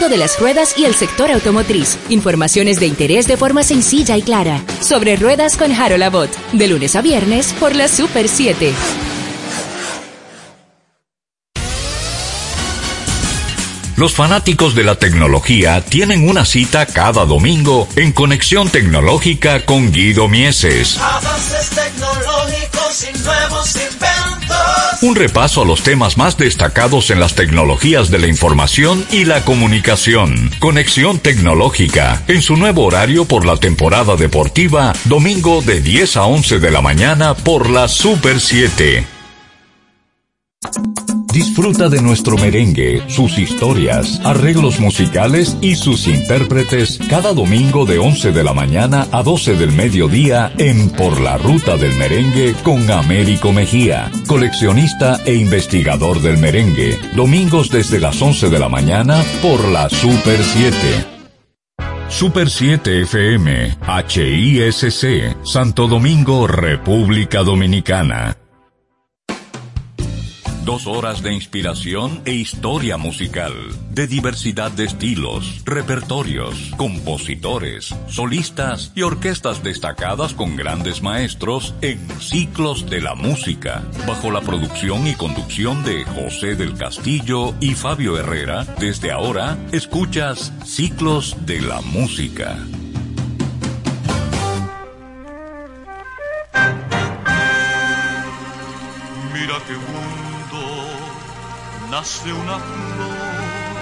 mundo de las ruedas y el sector automotriz. Informaciones de interés de forma sencilla y clara. Sobre ruedas con Harold Abbott. De lunes a viernes por la Super 7. Los fanáticos de la tecnología tienen una cita cada domingo en Conexión Tecnológica con Guido Mieses. Avances tecnológicos y nuevos inventos. Un repaso a los temas más destacados en las tecnologías de la información y la comunicación. Conexión Tecnológica, en su nuevo horario por la temporada deportiva, domingo de 10 a 11 de la mañana por la Super 7. Disfruta de nuestro merengue, sus historias, arreglos musicales y sus intérpretes cada domingo de 11 de la mañana a 12 del mediodía en Por la Ruta del Merengue con Américo Mejía, coleccionista e investigador del merengue. Domingos desde las 11 de la mañana por la Super 7. Super 7 FM, HISC, Santo Domingo, República Dominicana. Dos horas de inspiración e historia musical, de diversidad de estilos, repertorios, compositores, solistas y orquestas destacadas con grandes maestros en Ciclos de la Música, bajo la producción y conducción de José del Castillo y Fabio Herrera. Desde ahora, escuchas Ciclos de la Música. Nace una flor,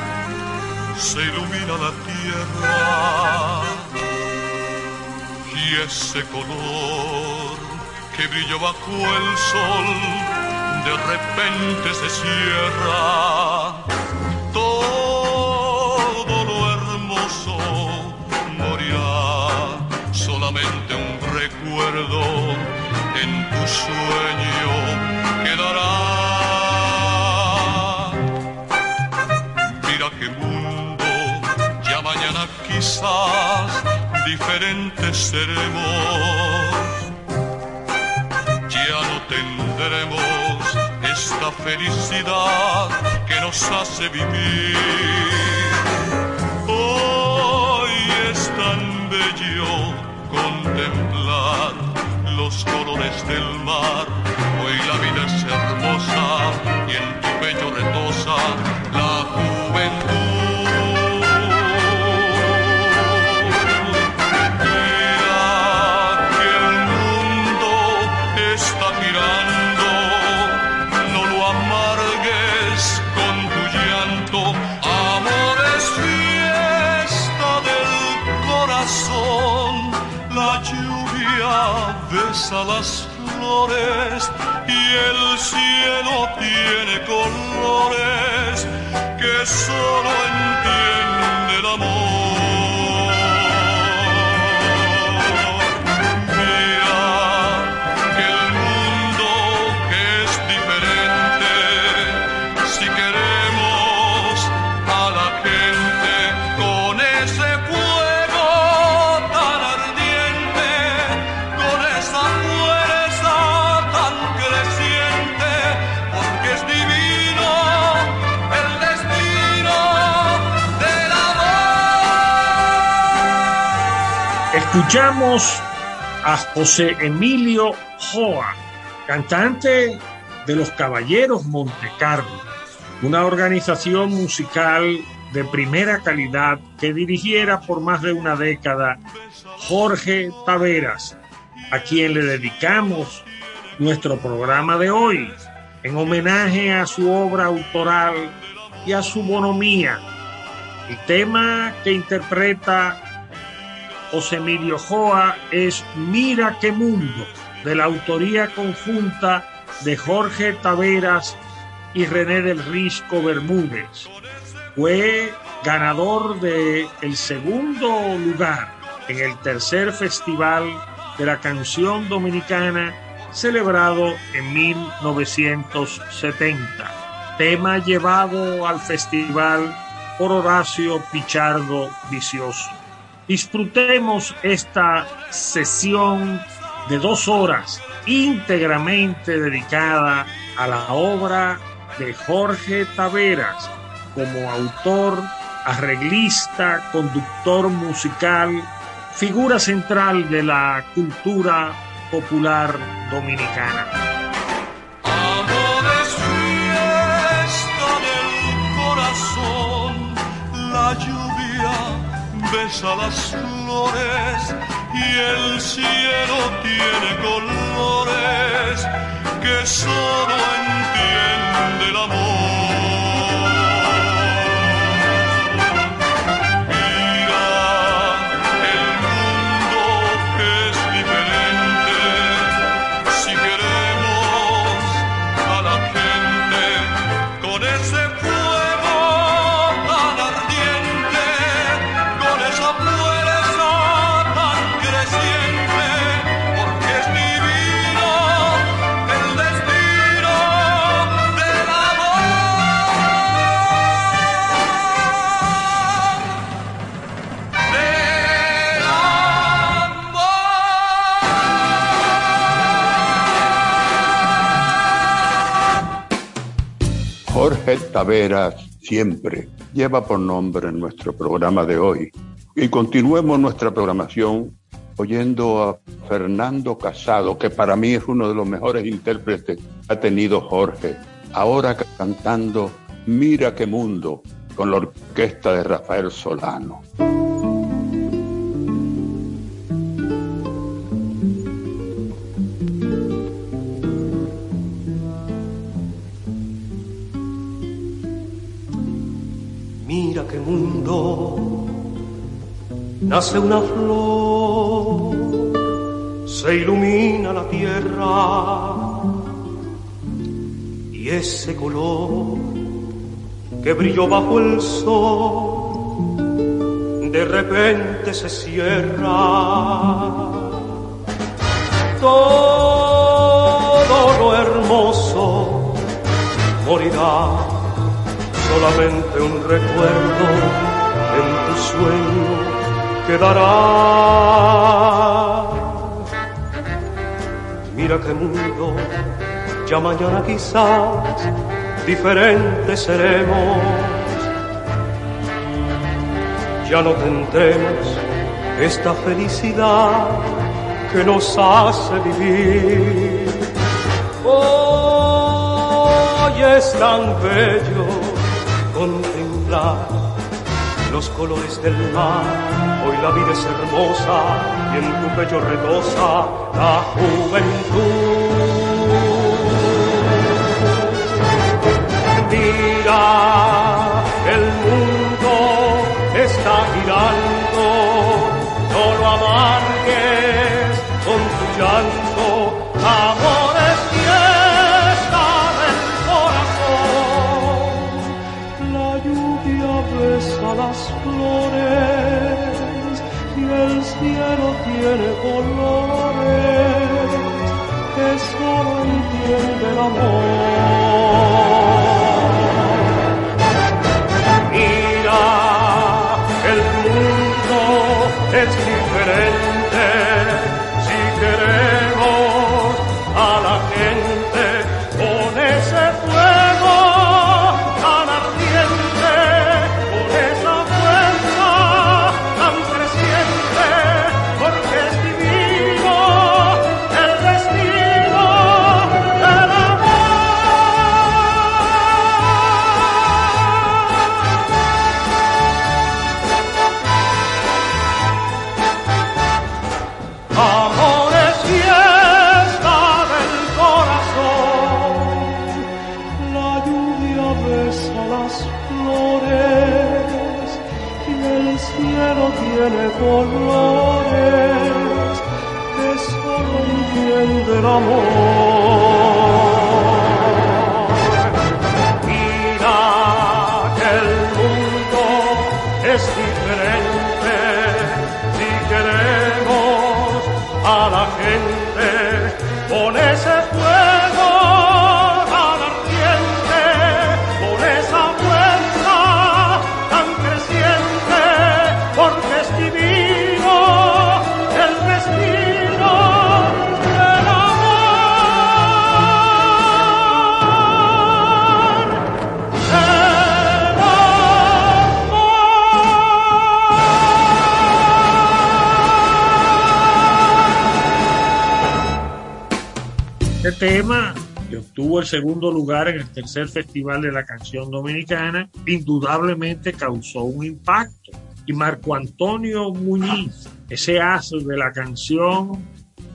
se ilumina la tierra y ese color que brilla bajo el sol de repente se cierra. Diferentes seremos. Ya no tendremos esta felicidad que nos hace vivir. Hoy es tan bello contemplar los colores del mar. Hoy la vida es hermosa y en tu pecho retosa besa las flores y el cielo tiene colores que solo entiende el amor. Escuchamos a José Emilio Joa, cantante de los Caballeros Montecarlo, una organización musical de primera calidad que dirigiera por más de una década Jorge Taveras, a quien le dedicamos nuestro programa de hoy en homenaje a su obra autoral y a su bonomía. El tema que interpreta José Emilio Joa es Mira qué mundo, de la autoría conjunta de Jorge Taveras y René del Risco Bermúdez. Fue ganador del el segundo lugar en el tercer festival de la canción dominicana celebrado en 1970. Tema llevado al festival por Horacio Pichardo Vicioso. Disfrutemos esta sesión de dos horas íntegramente dedicada a la obra de Jorge Taveras como autor arreglista, conductor musical, figura central de la cultura popular dominicana. Besa las flores y el cielo tiene colores que solo entiende el amor. Jorge Taveras siempre lleva por nombre nuestro programa de hoy. Y continuemos nuestra programación oyendo a Fernando Casado, que para mí es uno de los mejores intérpretes que ha tenido Jorge. Ahora cantando Mira qué mundo con la orquesta de Rafael Solano. Nace una flor, se ilumina la tierra y ese color que brilló bajo el sol de repente se cierra. Todo lo hermoso morirá, solamente un recuerdo sueño quedará. Mira qué mundo, ya mañana quizás diferentes seremos. Ya no tendremos esta felicidad que nos hace vivir. Hoy es tan bello contemplar los colores del mar Hoy la vida es hermosa y en tu pecho retosa la juventud. Amor. Obtuvo el segundo lugar en el tercer Festival de la Canción Dominicana, indudablemente causó un impacto. Y Marco Antonio Muñiz, ese aso de la canción,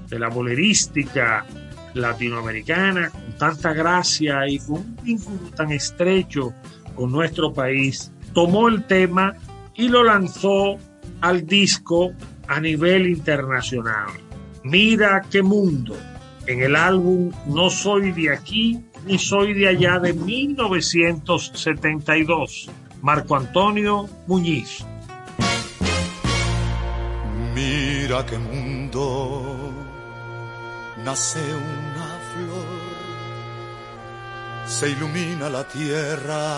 de la bolerística latinoamericana, con tanta gracia y con un vínculo tan estrecho con nuestro país, tomó el tema y lo lanzó al disco a nivel internacional. Mira qué mundo en el álbum No soy de aquí ni soy de allá de 1972. Marco Antonio Muñiz. Mira qué mundo nace una flor, se ilumina la tierra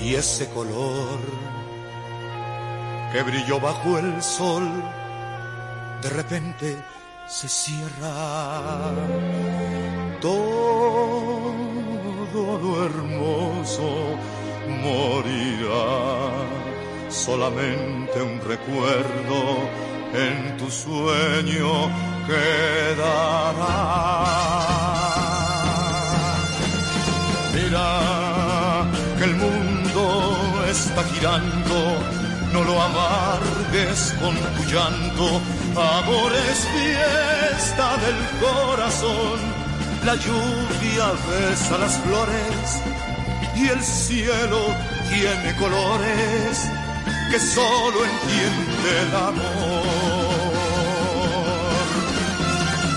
y ese color que brilló bajo el sol de repente se cierra. Todo lo hermoso morirá. Solamente un recuerdo en tu sueño quedará. Mira que el mundo está girando no lo amargues con tu llanto Amor es fiesta del corazón, la lluvia besa las flores y el cielo tiene colores que solo entiende el amor.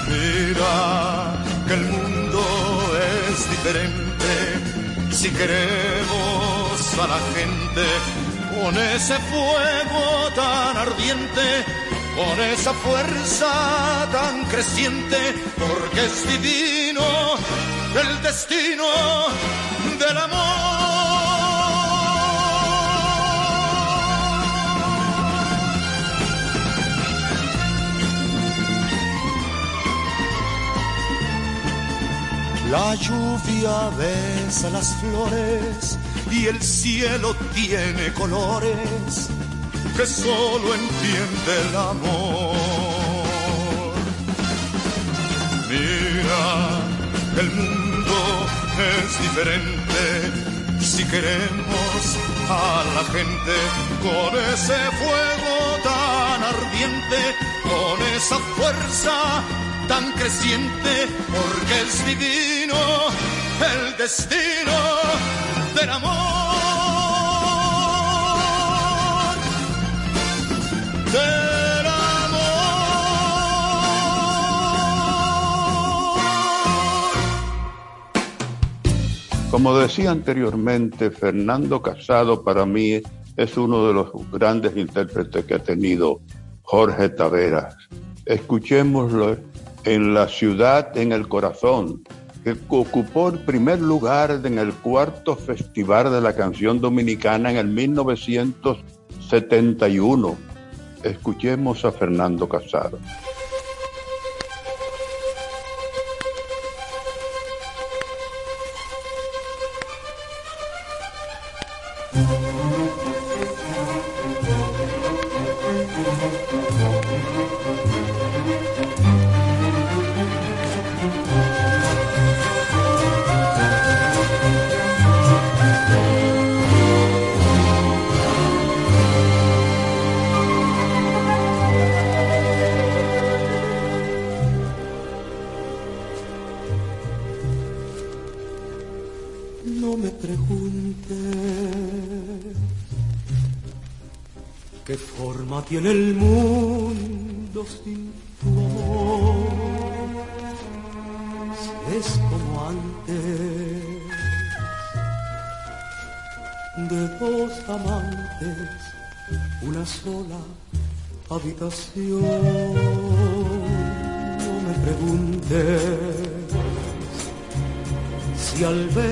Mira que el mundo es diferente si queremos a la gente con ese fuego tan ardiente con esa fuerza tan creciente, porque es divino el destino del amor. La lluvia besa las flores y el cielo tiene colores que solo entiende el amor. Mira, el mundo es diferente si queremos a la gente con ese fuego tan ardiente, con esa fuerza tan creciente, porque es divino el destino del amor. Como decía anteriormente, Fernando Casado para mí es uno de los grandes intérpretes que ha tenido Jorge Taveras. Escuchémoslo en La ciudad en el corazón, que ocupó el primer lugar en el cuarto Festival de la Canción Dominicana en el 1971. Escuchemos a Fernando Casado. Habitación. No me preguntes si al ver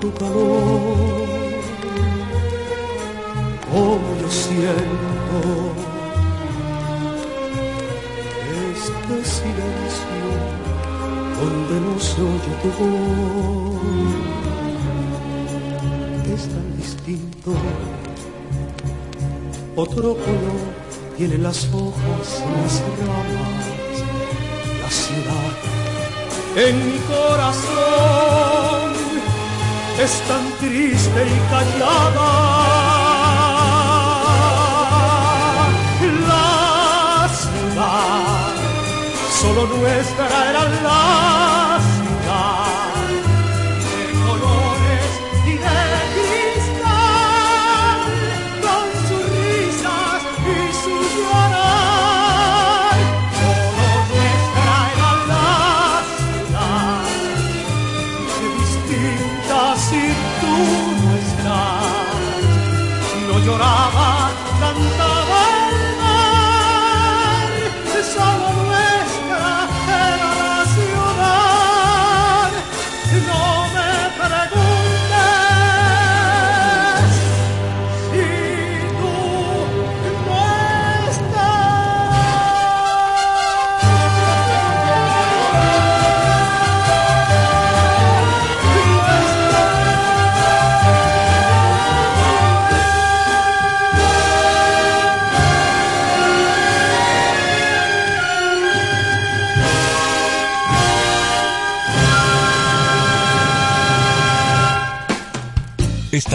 tu calor. Como yo siento este silencio donde no se oye tu voz. Es tan distinto. Otro color tiene las hojas, las ramas, la ciudad en mi corazón es tan triste y callada. La ciudad, solo nuestra era la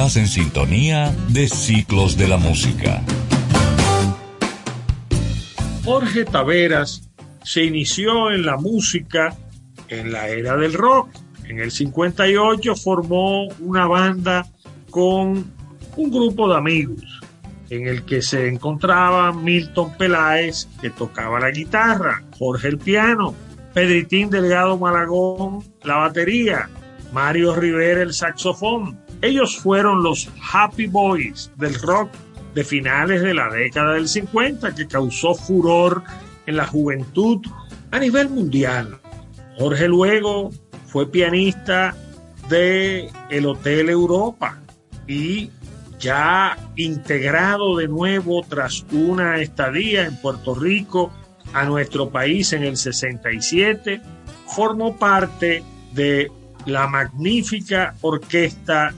En sintonía de Ciclos de la Música. Jorge Taveras se inició en la música en la era del rock. En el 58 formó una banda con un grupo de amigos en el que se encontraban Milton Peláez, que tocaba la guitarra, Jorge el piano, Pedritín Delgado Malagón la batería, Mario Rivera el saxofón. Ellos fueron los Happy Boys del rock de finales de la década del 50 que causó furor en la juventud a nivel mundial. Jorge luego fue pianista de el Hotel Europa y ya integrado de nuevo tras una estadía en Puerto Rico a nuestro país en el 67, formó parte de la magnífica orquesta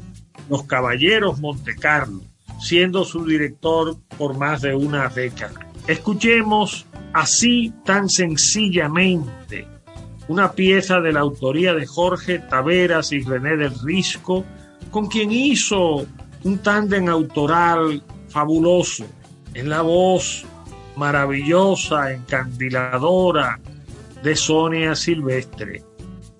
Los Caballeros Montecarlo, siendo su director por más de una década. Escuchemos así tan sencillamente una pieza de la autoría de Jorge Taveras y René del Risco, con quien hizo un tándem autoral fabuloso, en la voz maravillosa, encandiladora de Sonia Silvestre.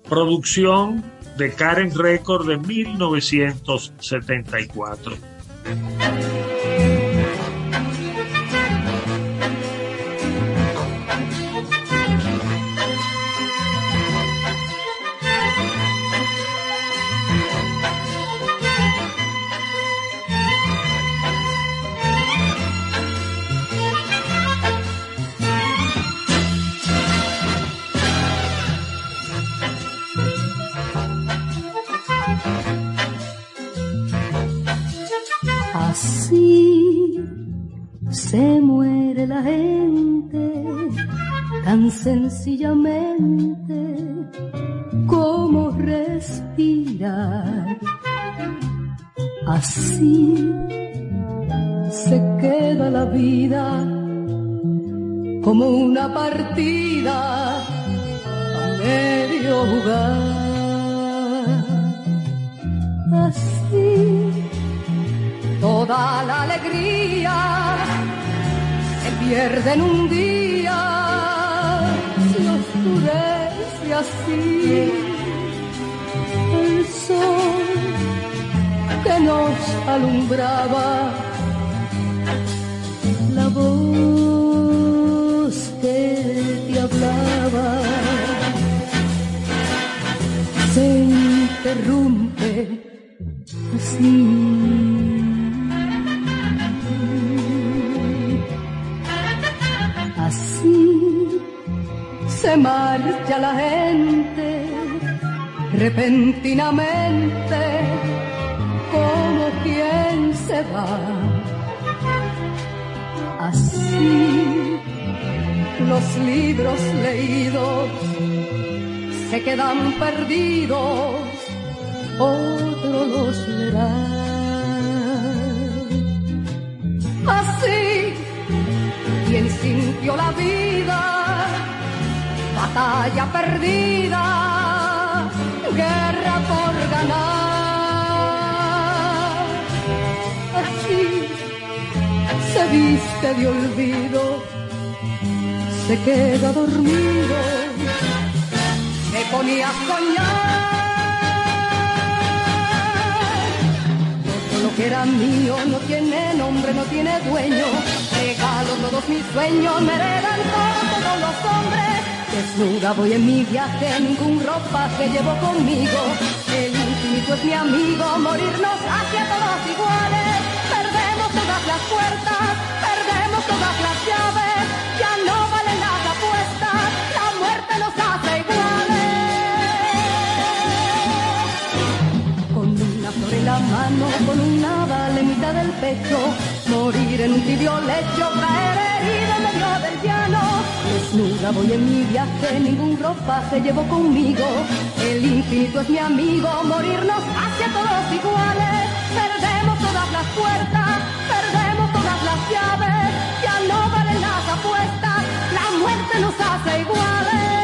Producción de Karen Record de 1974. Se muere la gente tan sencillamente como respirar. Así se queda la vida como una partida a medio jugar. Así toda la alegría se pierde en un día, se oscurece así el sol que nos alumbraba la voz que te hablaba se interrumpe así. Se marcha la gente repentinamente como quien se va. Así los libros leídos se quedan perdidos, otro los leerá. Así quien sintió la vida, batalla perdida, guerra por ganar. Así se viste de olvido, se queda dormido, se ponía a soñar. Todo lo que era mío no tiene nombre, no tiene dueño. Regalo todos mis sueños, me heredan todos los hombres. Desnuda voy en mi viaje, ningún ropaje llevo conmigo. El infinito es mi amigo, morirnos hacia todos iguales. Perdemos todas las puertas, mano, con una mitad del pecho. Morir en un tibio lecho, caer herido en medio del llano. Desnuda voy en mi viaje, ningún ropaje llevo conmigo. El infinito es mi amigo, morirnos hacia todos iguales. Perdemos todas las puertas, perdemos todas las llaves. Ya no valen las apuestas, la muerte nos hace. Iguales,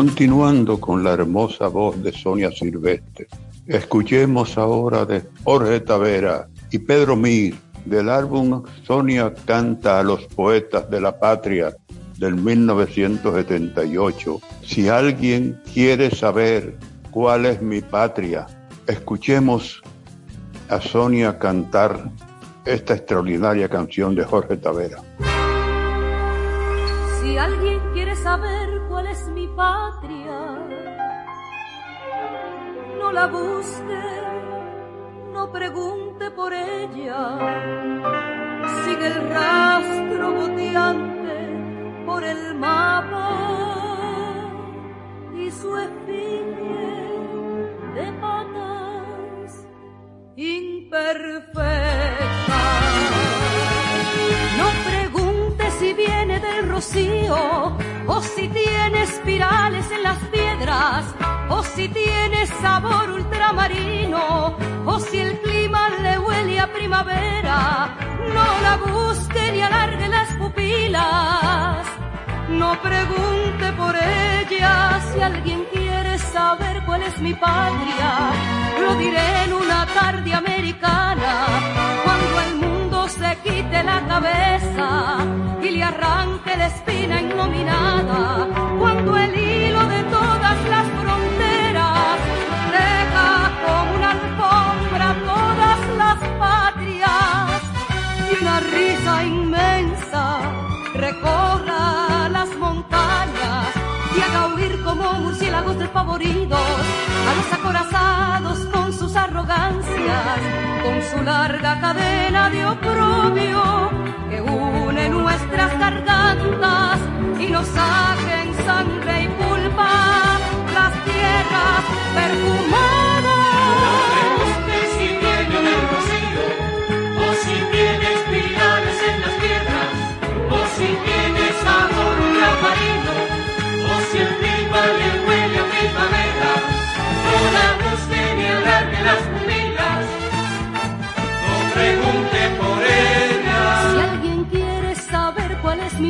Continuando con la hermosa voz de Sonia Silvestre, escuchemos ahora de Jorge Tavera y Pedro Mir del álbum Sonia canta a los poetas de la patria del 1978. Si alguien quiere saber cuál es mi patria, escuchemos a Sonia cantar esta extraordinaria canción de Jorge Tavera. Si alguien quiere saber cuál es mi patria, no la busque, no pregunte por ella. Sigue el rastro goteante por el mapa y su efigie de patas imperfectas. O si tiene espirales en las piedras o si tiene sabor ultramarino o si el clima le huele a primavera. No la busque ni alargue las pupilas. No pregunte por ella si alguien quiere saber cuál es mi patria. Lo diré en una tarde americana, cuando el mundo se quite la cabeza arranque la espina innominada. Cuando el hilo de todas las fronteras deja como una alfombra todas las patrias y una risa inmensa recorra las montañas y haga huir como murciélagos despavoridos a los acorazados con sus arrogancias, con su larga cadena de oprobio que une nuestras gargantas y nos saque en sangre y pulpa las tierras perfumadas. que si viene del vacío, o si tienes pilares en las piedras, o si tienes sabor marino, o si el clima le huele a primavera, toda luz genial de las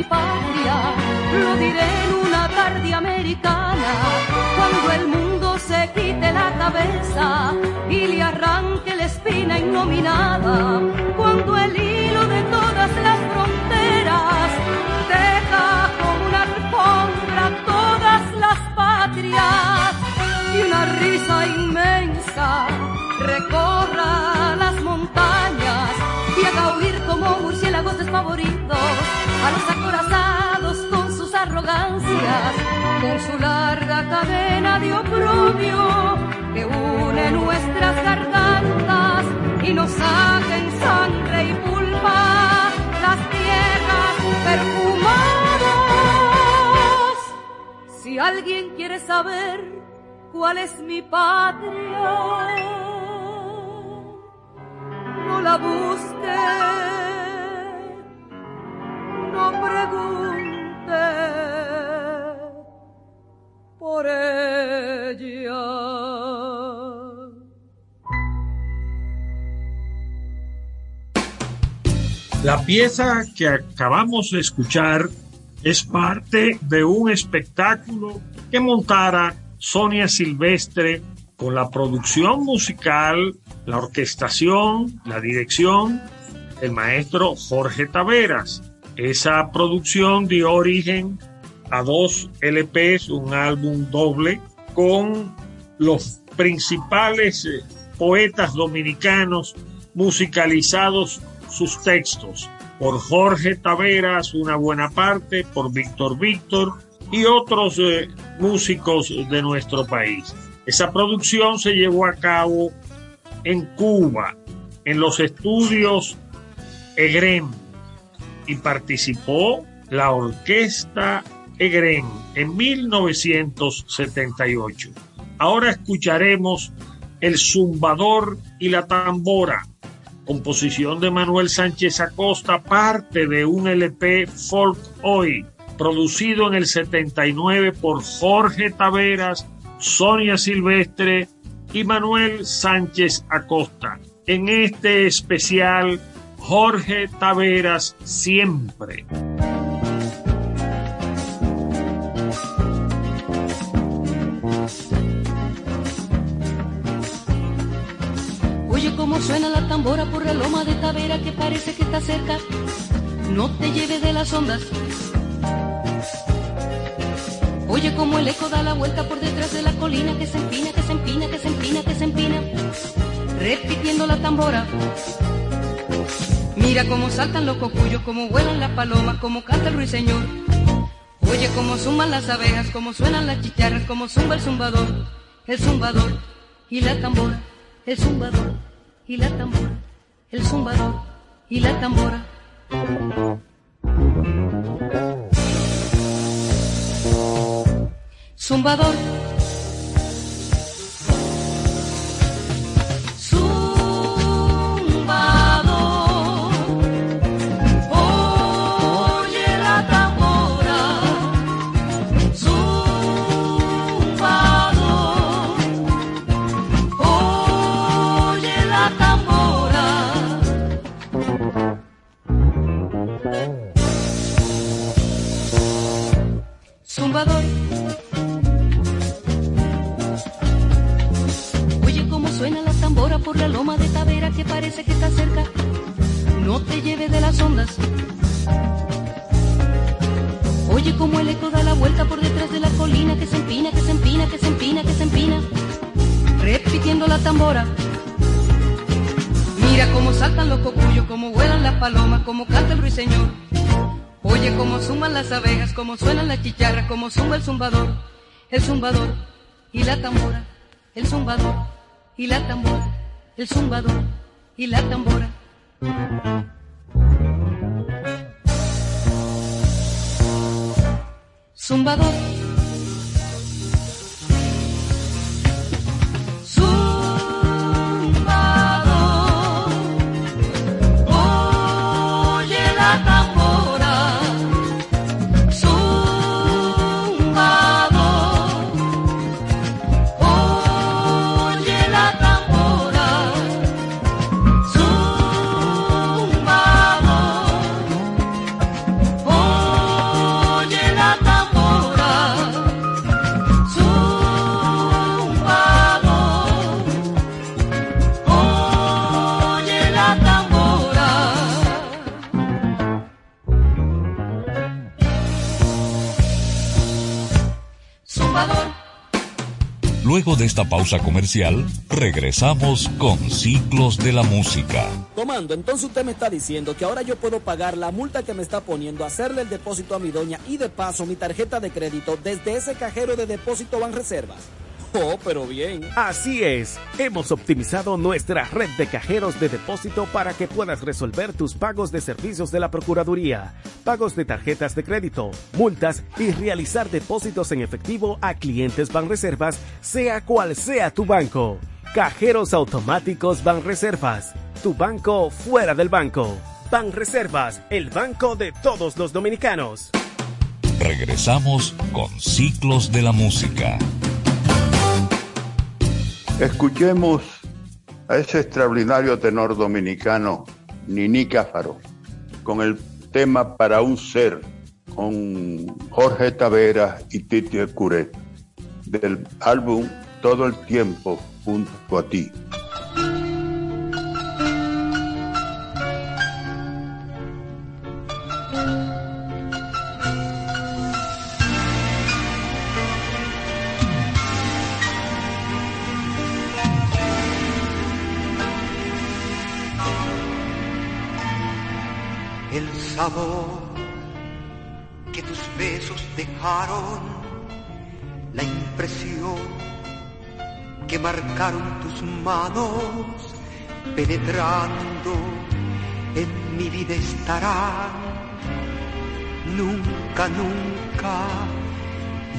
patria, lo diré en una tarde americana, cuando el mundo se quite la cabeza y le arranque la espina innominada, cuando el hilo de todas las fronteras deja como una alfombra todas las patrias y una risa inmensa recorra las montañas y haga huir como murciélagos desfavoridos a los con su larga cadena de oprobio que une nuestras gargantas y nos saquen sangre y pulpa las tierras perfumadas. Si alguien quiere saber cuál es mi patria, no la busque, no pregunte por ella. La pieza que acabamos de escuchar es parte de un espectáculo que montara Sonia Silvestre con la producción musical, la orquestación, la dirección del maestro Jorge Taveras. Esa producción dio origen a dos LPs, un álbum doble con los principales eh, poetas dominicanos musicalizados sus textos por Jorge Taveras, una buena parte, por Víctor Víctor y otros eh, músicos de nuestro país. Esa producción se llevó a cabo en Cuba, en los estudios EGREM, y participó la orquesta EGREM en 1978. Ahora escucharemos El Zumbador y la Tambora, composición de Manuel Sánchez Acosta, parte de un LP Folk Hoy, producido en el 79 por Jorge Taveras, Sonia Silvestre y Manuel Sánchez Acosta. En este especial, Jorge Taveras siempre. Oye cómo suena la tambora por la loma de Tavera que parece que está cerca. No te lleves de las ondas. Oye cómo el eco da la vuelta por detrás de la colina que se empina, que se empina, que se empina, que se empina. Repitiendo la tambora. Mira cómo saltan los cocuyos, cómo vuelan las palomas, cómo canta el ruiseñor. Oye cómo zumban las abejas, cómo suenan las chicharras, cómo zumba el zumbador, el zumbador y la tambora, el zumbador y la tambora, el zumbador y la tambora. Zumbador. Oye cómo suena la tambora por la loma de Tavera que parece que está cerca. No te lleves de las ondas. Oye cómo el eco da la vuelta por detrás de la colina que se empina, que se empina, que se empina, que se empina. Repitiendo la tambora. Mira cómo saltan los cocuyos, cómo vuelan las palomas, cómo canta el ruiseñor. Oye cómo suman las abejas, cómo suenan las chicharras, cómo zumba el zumbador, el zumbador y la tambora, el zumbador y la tambora, el zumbador y la tambora. Zumbador. Luego de esta pausa comercial, regresamos con Ciclos de la Música. Comando, entonces usted me está diciendo que ahora yo puedo pagar la multa que me está poniendo, hacerle el depósito a mi doña y de paso mi tarjeta de crédito desde ese cajero de depósito Banreservas. Oh, pero bien. Así es. Hemos optimizado nuestra red de cajeros de depósito para que puedas resolver tus pagos de servicios de la Procuraduría, pagos de tarjetas de crédito, multas y realizar depósitos en efectivo a clientes Banreservas, sea cual sea tu banco. Cajeros automáticos Banreservas. Tu banco fuera del banco. Banreservas, el banco de todos los dominicanos. Regresamos con Ciclos de la Música. Escuchemos a ese extraordinario tenor dominicano, Nini Cáfaro, con el tema Para un ser, con Jorge Tavera y Titi Curet, del álbum Todo el tiempo junto a ti. Que tus besos dejaron, la impresión que marcaron tus manos, penetrando en mi vida estarán. Nunca, nunca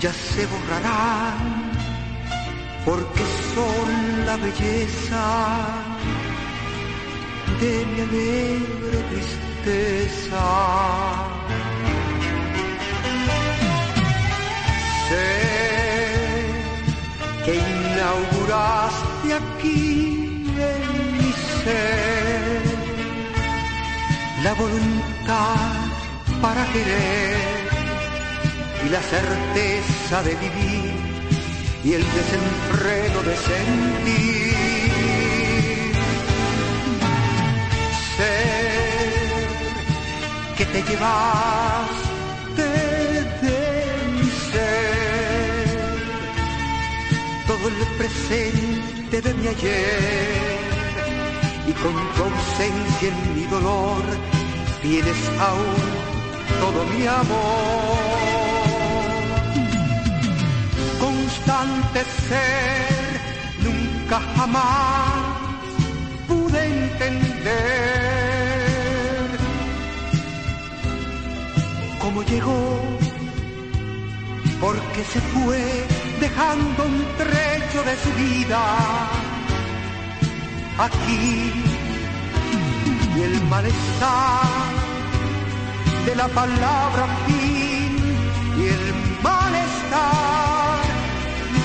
ya se borrarán, porque son la belleza de mi alegre tristeza. Sé que inauguraste aquí en mi ser la voluntad para querer y la certeza de vivir y el desenfreno de sentir. Que te llevaste de mi ser. Todo el presente de mi ayer. Y con tu ausencia en mi dolor tienes aún todo mi amor. Constante ser, nunca jamás pude entender cómo llegó, porque se fue dejando un trecho de su vida aquí. Y el malestar de la palabra fin y el malestar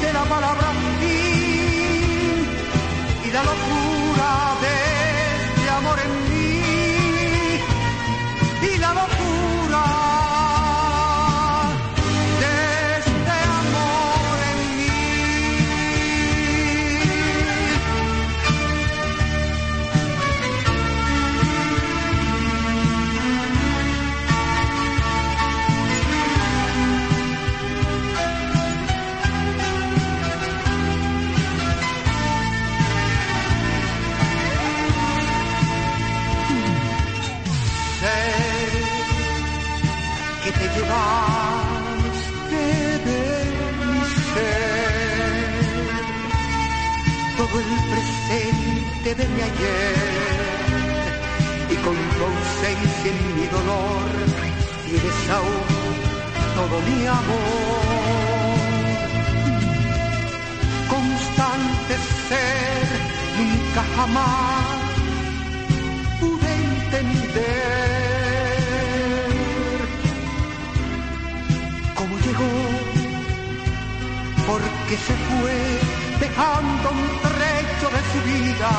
de la palabra fin y la de mi ayer y con tu ausencia en mi dolor tienes aún todo mi amor. Constante ser, nunca jamás pude entender cómo llegó, porque se fue dejando su vida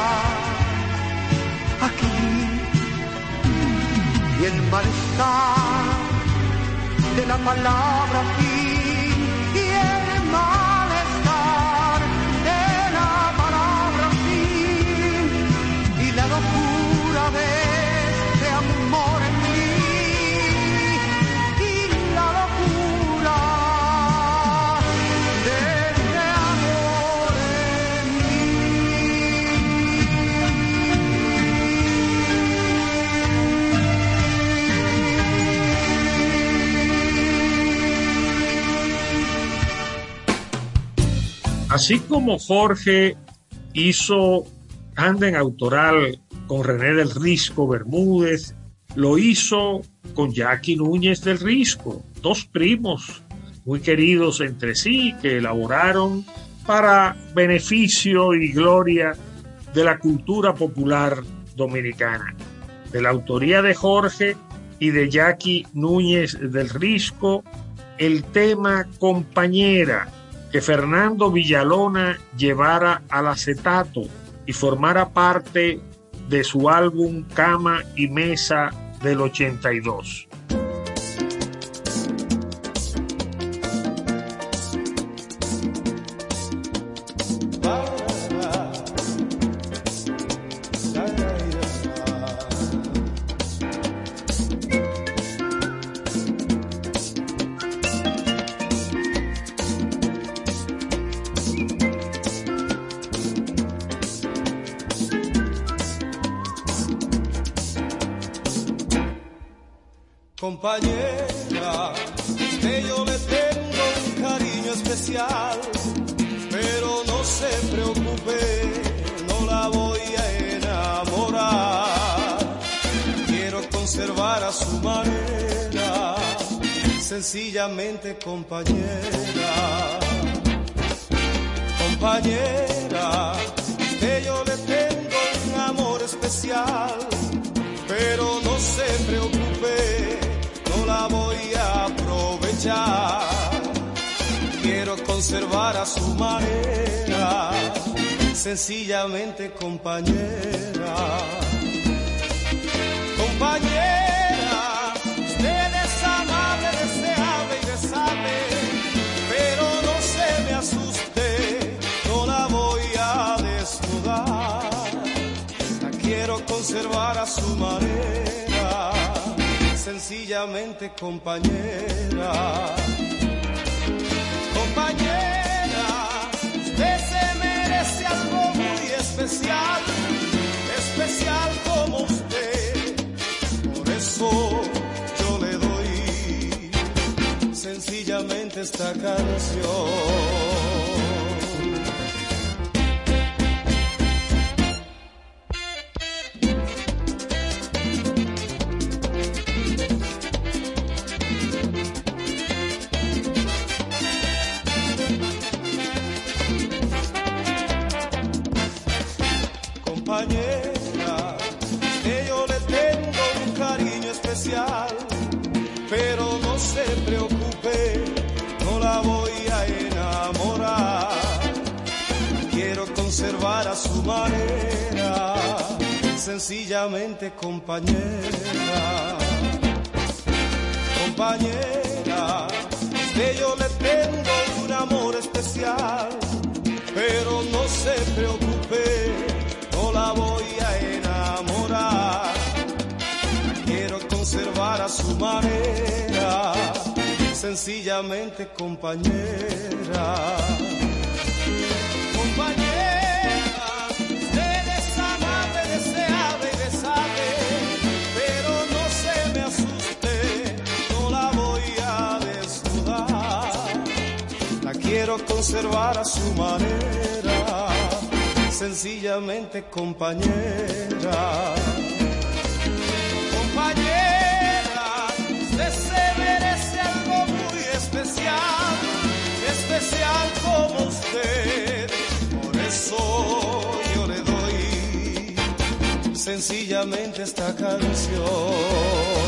aquí. Y el malestar de la palabra Así como Jorge hizo Anden Autoral con René del Risco Bermúdez, lo hizo con Jackie Núñez del Risco, dos primos muy queridos entre sí que elaboraron para beneficio y gloria de la cultura popular dominicana. De la autoría de Jorge y de Jackie Núñez del Risco, el tema Compañera, que Fernando Villalona llevara al acetato y formara parte de su álbum Cama y Mesa del 82. Sencillamente compañera. Compañera, que yo le tengo un amor especial, pero no se preocupe no la voy a aprovechar. Quiero conservar a su manera, sencillamente compañera. Conservar a su manera sencillamente compañera. Compañera, usted se merece algo muy especial, especial como usted. Por eso yo le doy sencillamente esta canción. Sencillamente compañera. Compañera, que yo le tengo un amor especial, pero no se preocupe no la voy a enamorar. Quiero conservar a su manera, sencillamente. Compañera, conservar a su manera sencillamente compañera. Compañera, usted se merece algo muy especial, especial como usted. Por eso yo le doy sencillamente esta canción.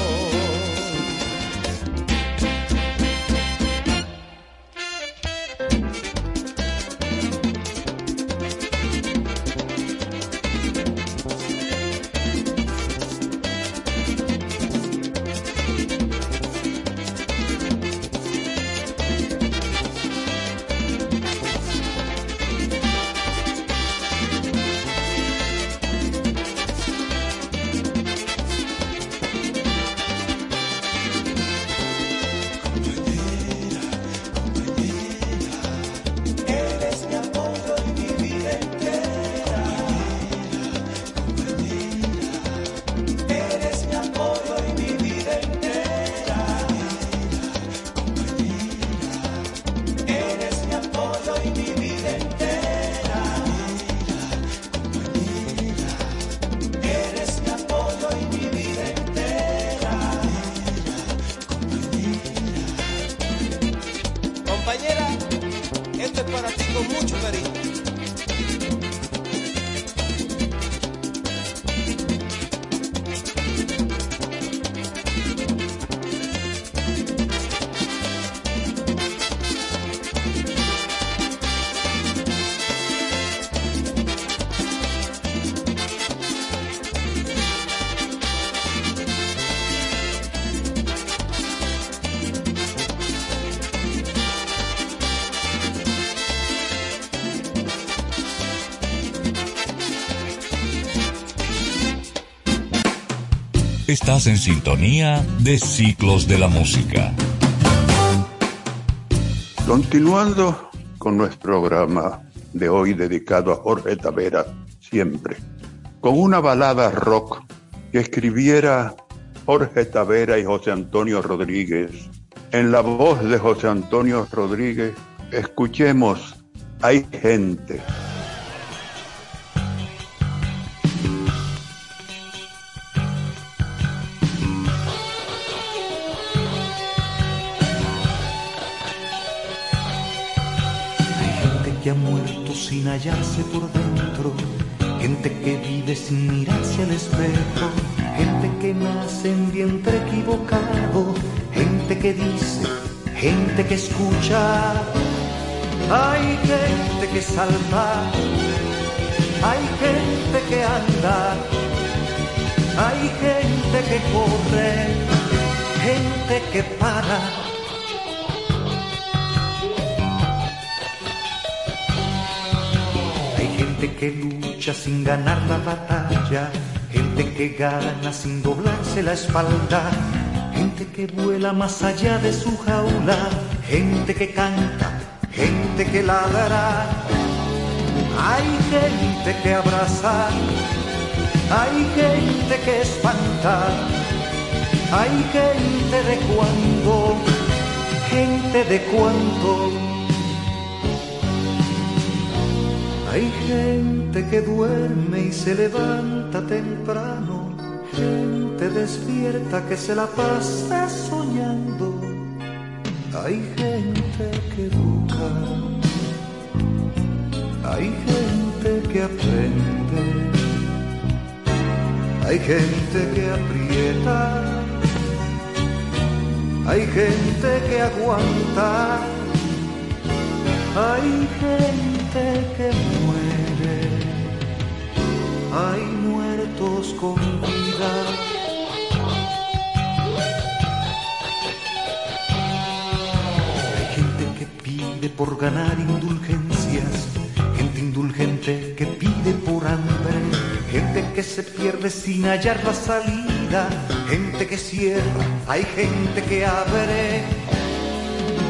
Estás en sintonía de Ciclos de la Música. Continuando con nuestro programa de hoy dedicado a Jorge Tavera, siempre, con una balada rock que escribiera Jorge Tavera y José Antonio Rodríguez. En la voz de José Antonio Rodríguez, escuchemos Hay gente. Que escucha. Hay gente que salta, hay gente que anda, hay gente que corre, gente que para. Hay gente que lucha sin ganar la batalla, gente que gana sin doblarse la espalda, gente que vuela más allá de su jaula, gente que canta, gente que ladra. Hay gente que abraza, hay gente que espanta, hay gente de cuando, gente de cuánto. Hay gente que duerme y se levanta temprano, gente despierta que se la pasa soñando. Hay gente que educa, hay gente que aprende, hay gente que aprieta, hay gente que aguanta, hay gente que muere, hay muertos con vida. Por ganar indulgencias, gente indulgente que pide por hambre, gente que se pierde sin hallar la salida, gente que cierra, hay gente que abre,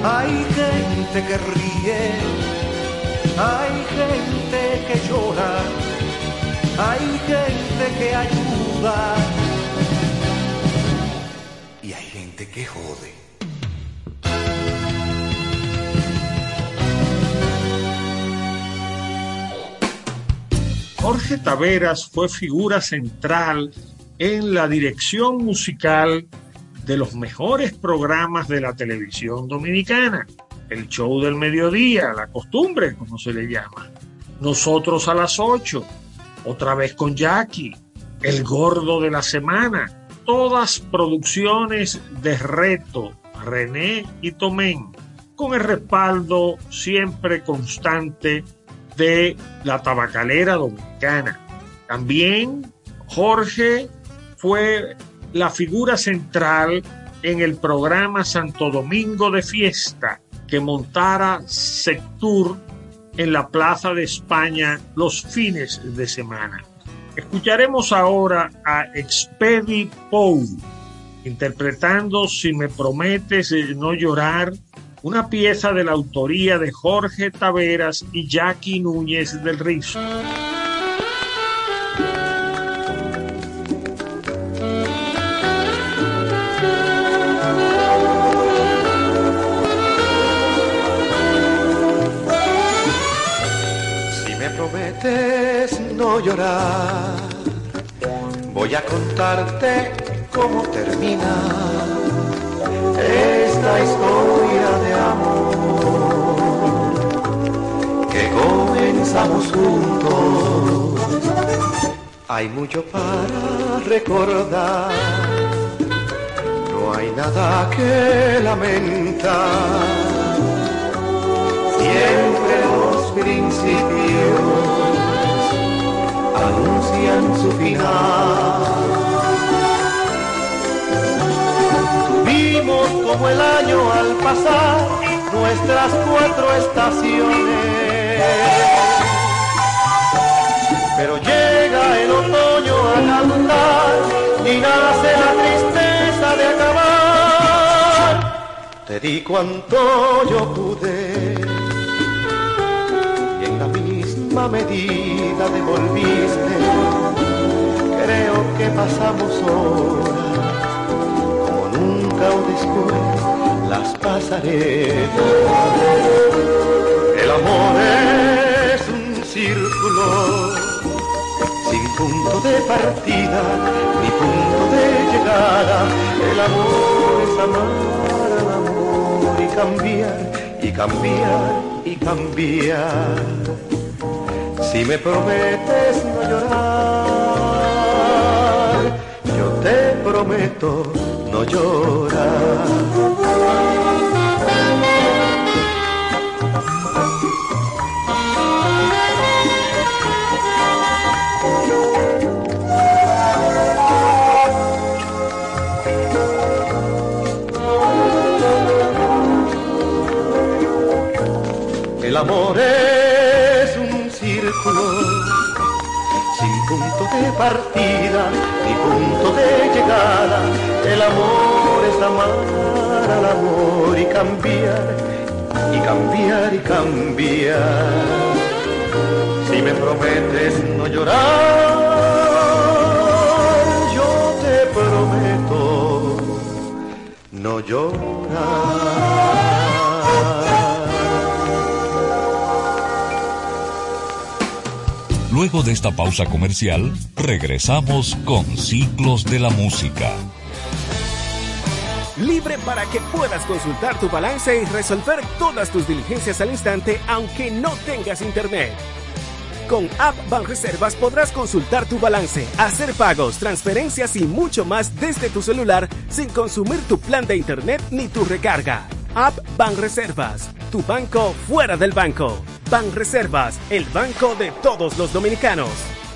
hay gente que ríe, hay gente que llora, hay gente que ayuda. Y hay gente que jode. Jorge Taveras fue figura central en la dirección musical de los mejores programas de la televisión dominicana. El show del mediodía, la costumbre, como se le llama. Nosotros a las 8, otra vez con Jackie, El Gordo de la Semana. Todas producciones de reto, René y Tomén, con el respaldo siempre constante de la tabacalera dominicana. También Jorge fue la figura central en el programa Santo Domingo de Fiesta que montara Sectur en la Plaza de España los fines de semana. Escucharemos ahora a Expedi Pou interpretando Si me prometes no llorar, una pieza de la autoría de Jorge Taveras y Jackie Núñez del Rizo. Si me prometes no llorar, voy a contarte cómo termina esta historia de amor que comenzamos juntos. Hay mucho para recordar, no hay nada que lamentar. Siempre los principios anuncian su final Como el año al pasar nuestras cuatro estaciones pero llega el otoño a cantar y nace la tristeza de acabar. Te di cuanto yo pude y en la misma medida devolviste. Creo que pasamos horas o después las pasaré. El amor es un círculo sin punto de partida ni punto de llegada. El amor es amar al amor y cambiar, y cambiar, y cambiar. Si me prometes no llorar, yo te prometo no llorar. El amor es un círculo sin punto de partida ni punto de llegada. El amor es amar al amor y cambiar, y cambiar y cambiar. Si me prometes no llorar, yo te prometo no llorar. Luego de esta pausa comercial, regresamos con Ciclos de la Música. Para que puedas consultar tu balance y resolver todas tus diligencias al instante aunque no tengas internet. Con App Banreservas podrás consultar tu balance, hacer pagos, transferencias y mucho más desde tu celular sin consumir tu plan de internet ni tu recarga. App Banreservas, tu banco fuera del banco. Banreservas, el banco de todos los dominicanos.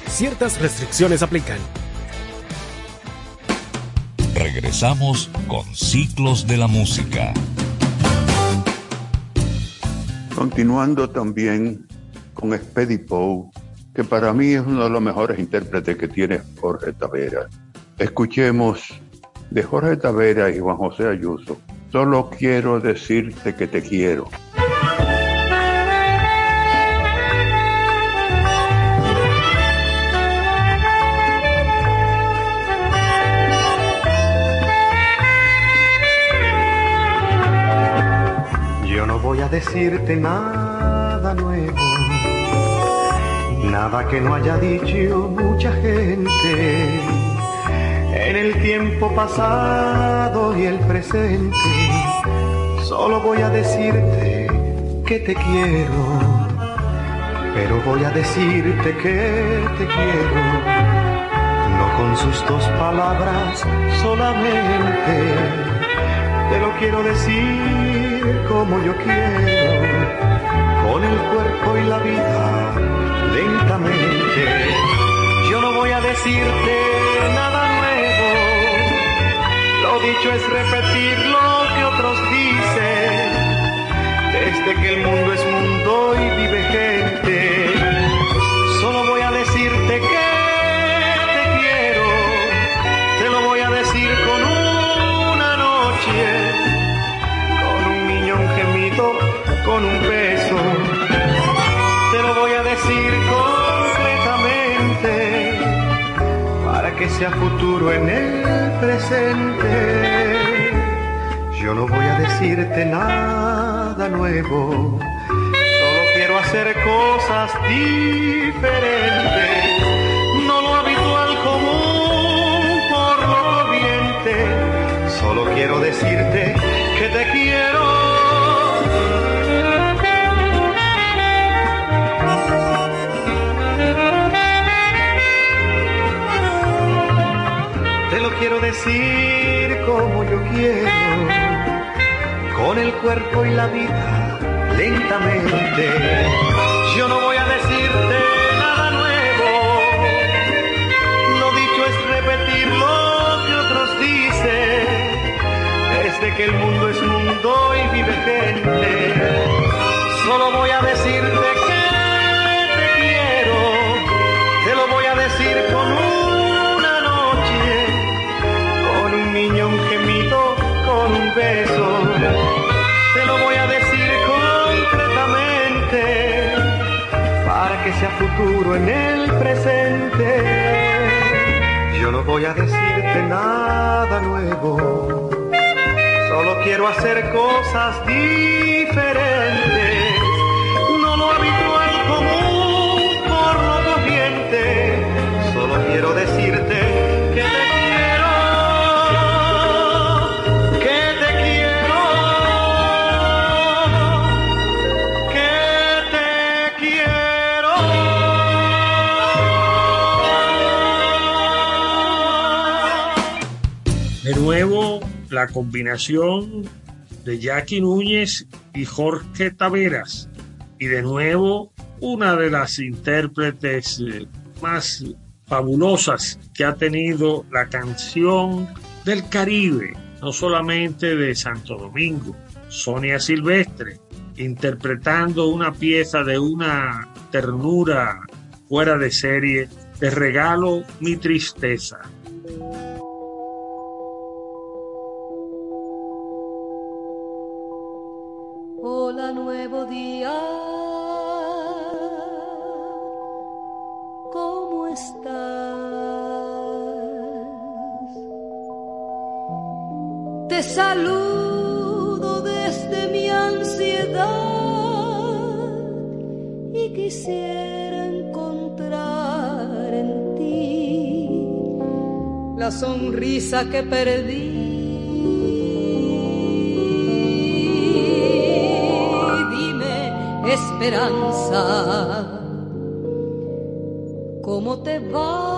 Ciertas restricciones aplican. Regresamos con Ciclos de la Música. Continuando también con Speedy Poe, que para mí es uno de los mejores intérpretes que tiene Jorge Tavera. Escuchemos de Jorge Tavera y Juan José Ayuso. Solo quiero decirte que te quiero. Decirte nada nuevo, nada que no haya dicho mucha gente en el tiempo pasado y el presente. Solo voy a decirte que te quiero, pero voy a decirte que te quiero, no con sus dos palabras solamente. Te lo quiero decir como yo quiero, con el cuerpo y la vida, lentamente. Yo no voy a decirte nada nuevo, lo dicho es repetir lo que otros dicen, desde que el mundo es mundo y vive gente. Solo voy a decirte que con un beso. Te lo voy a decir completamente para que sea futuro en el presente. Yo no voy a decirte nada nuevo, solo quiero hacer cosas diferentes, no lo habitual común por lo corriente. Solo quiero decirte que te quiero. Como yo quiero, con el cuerpo y la vida, lentamente. Yo no voy a decirte nada nuevo, lo dicho es repetir lo que otros dicen, desde que el mundo es mundo y vive gente. Solo voy a decirte que te quiero, te lo voy a decir con una con un beso. Te lo voy a decir concretamente, para que sea futuro en el presente. Yo no voy a decirte nada nuevo, solo quiero hacer cosas diferentes no lo habitual común por lo corriente. Solo quiero decirte que combinación de Jackie Núñez y Jorge Taveras. Y de nuevo, una de las intérpretes eh, más fabulosas que ha tenido la canción del Caribe, no solamente de Santo Domingo, Sonia Silvestre, interpretando una pieza de una ternura fuera de serie, Te regalo mi tristeza. Que perdí. Dime, esperanza, ¿cómo te va?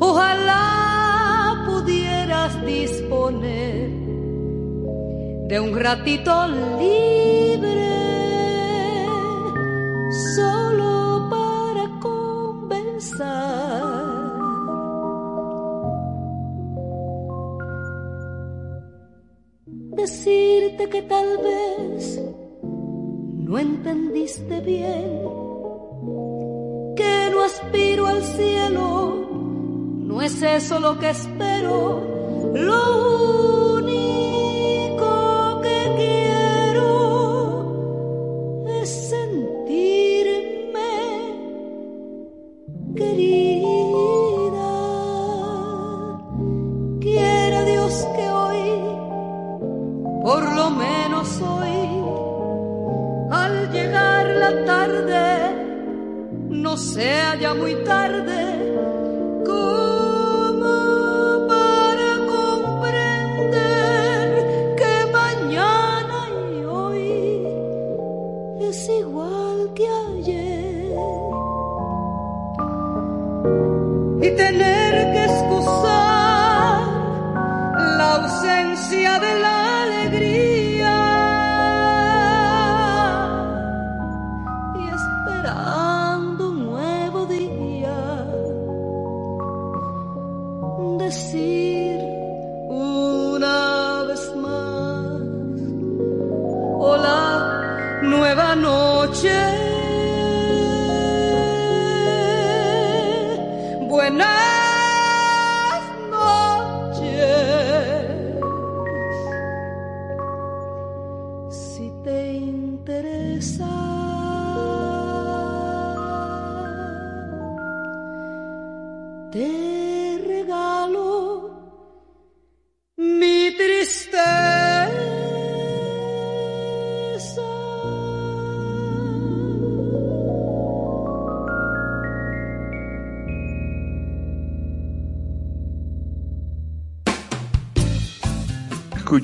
Ojalá pudieras disponer de un ratito libre tal vez no entendiste bien que no aspiro al cielo, no es eso lo que espero, lo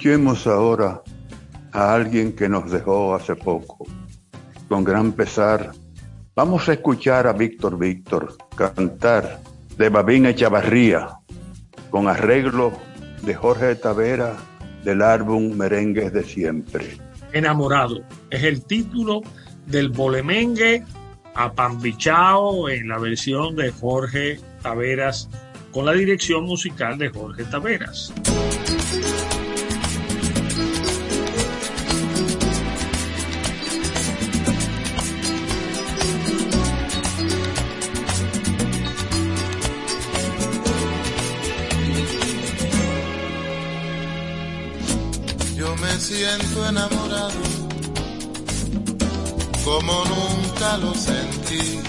Escuchemos ahora a alguien que nos dejó hace poco. Con gran pesar Vamos a escuchar a Víctor Víctor cantar de Babín Echavarría con arreglo de Jorge Tavera del álbum Merengues de Siempre. Enamorado es el título del bolemengue apambichao en la versión de Jorge Taveras con la dirección musical de Jorge Taveras. Siento enamorado como nunca lo sentí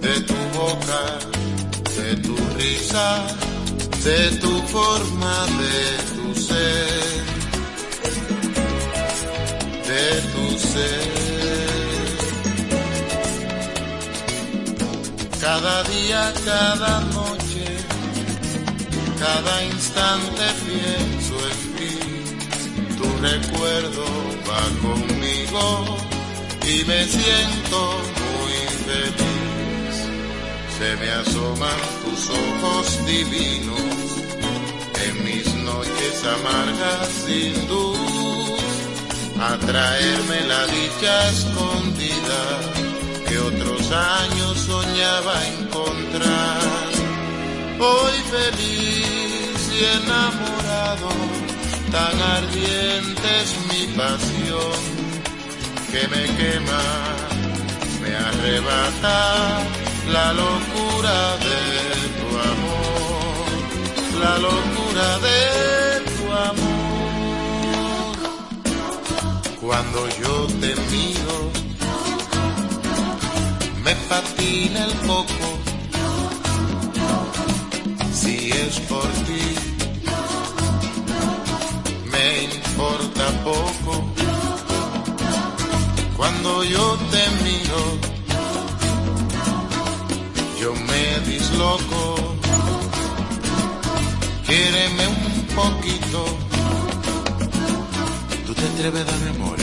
de tu boca, de tu risa, de tu forma, de tu ser, de tu ser. Cada día, cada noche, cada instante pienso recuerdo va conmigo y me siento muy feliz. Se me asoman tus ojos divinos en mis noches amargas sin luz, a traerme la dicha escondida que otros años soñaba encontrar. Hoy feliz y enamorado, tan ardiente es mi pasión que me quema, me arrebata la locura de tu amor, la locura de tu amor. Cuando yo te miro, me patina el coco, cuando yo te miro, yo me disloco. Quiéreme un poquito. Tú te atreves a darme amor,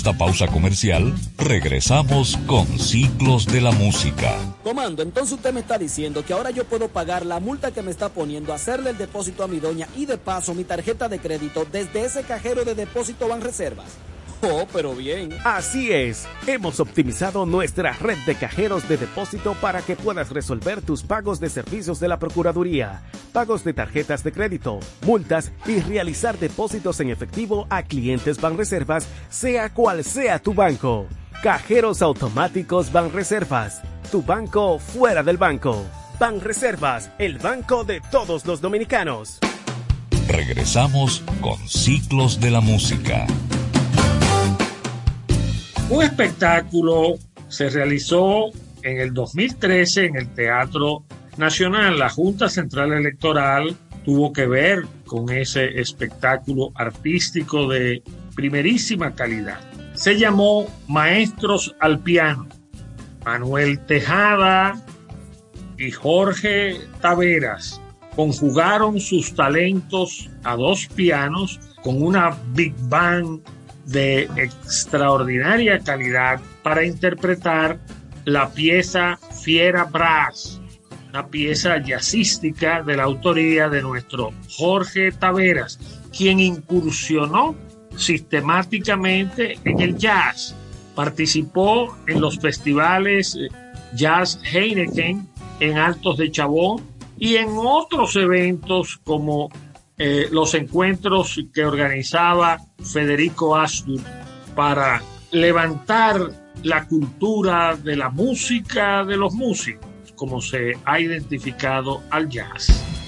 esta pausa comercial, regresamos con Ciclos de la Música. Comando, entonces usted me está diciendo que ahora yo puedo pagar la multa que me está poniendo, hacerle el depósito a mi doña y de paso mi tarjeta de crédito desde ese cajero de depósito Banreservas. Oh, pero bien. Así es. Hemos optimizado nuestra red de cajeros de depósito para que puedas resolver tus pagos de servicios de la Procuraduría, pagos de tarjetas de crédito, multas y realizar depósitos en efectivo a clientes Banreservas, sea cual sea tu banco. Cajeros automáticos Banreservas. Tu banco fuera del banco. Banreservas, el banco de todos los dominicanos. Regresamos con Ciclos de la Música. Un espectáculo se realizó en el 2013 en el Teatro Nacional. La Junta Central Electoral tuvo que ver con ese espectáculo artístico de primerísima calidad. Se llamó Maestros al Piano. Manuel Tejada y Jorge Taveras conjugaron sus talentos a dos pianos con una big band de extraordinaria calidad para interpretar la pieza Fiera Brass, una pieza jazzística de la autoría de nuestro Jorge Taveras, quien incursionó sistemáticamente en el jazz. Participó en los festivales Jazz Heineken en Altos de Chabón y en otros eventos como eh, los encuentros que organizaba Federico Astur para levantar la cultura de la música de los músicos, como se ha identificado al jazz.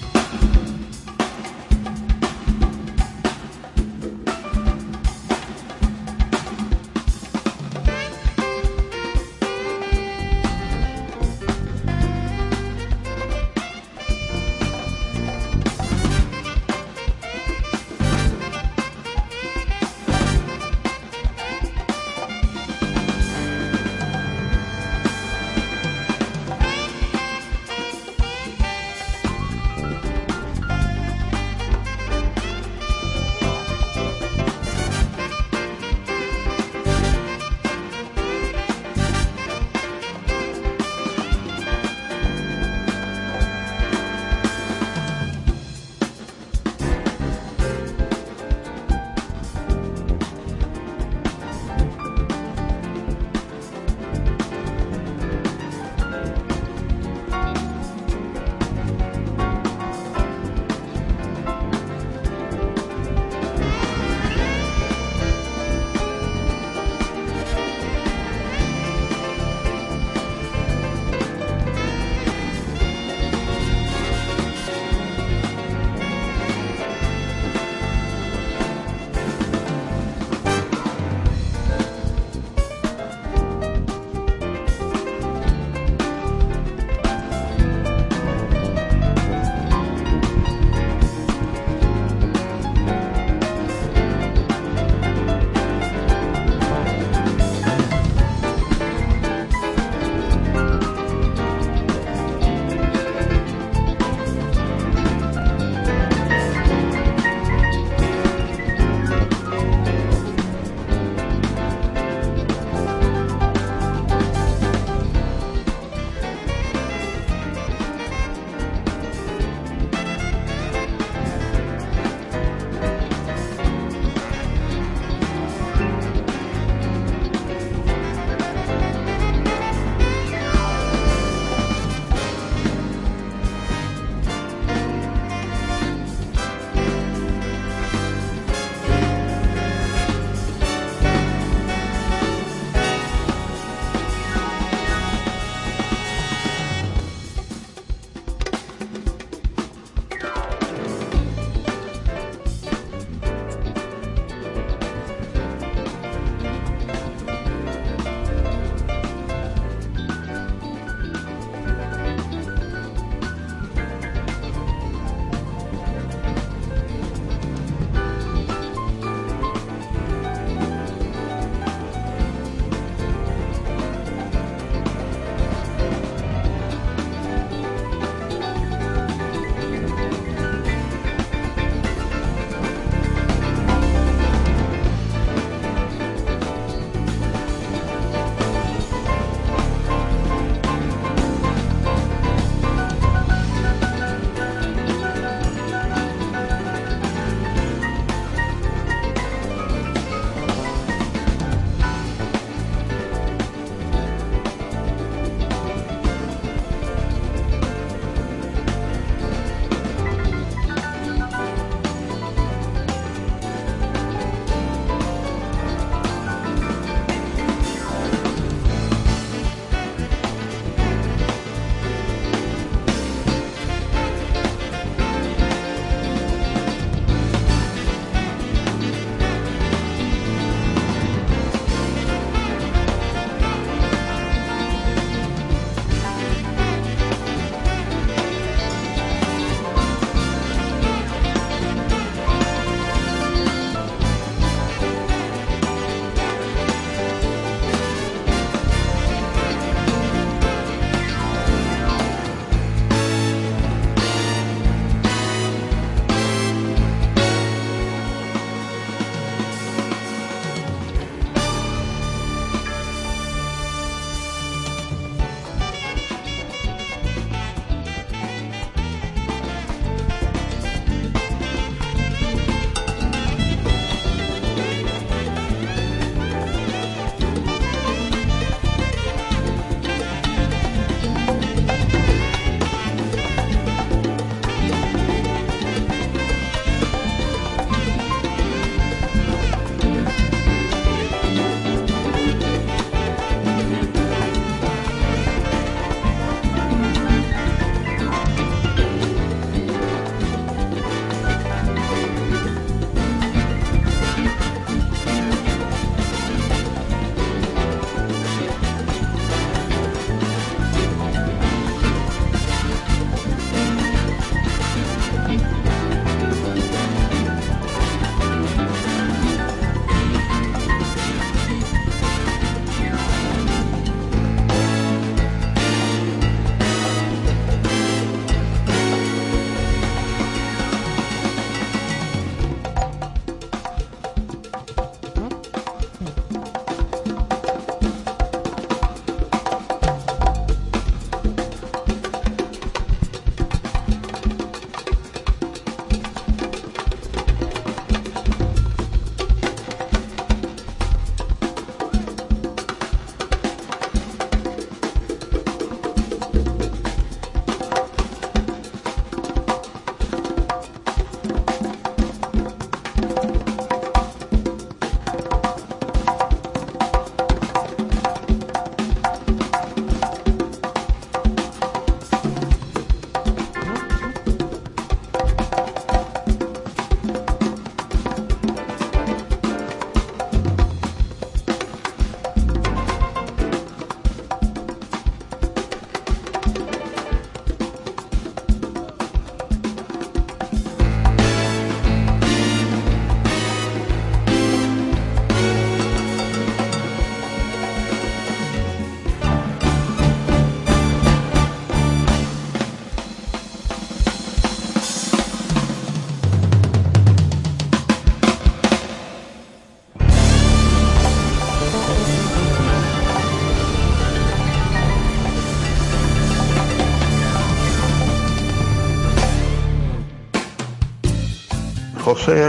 José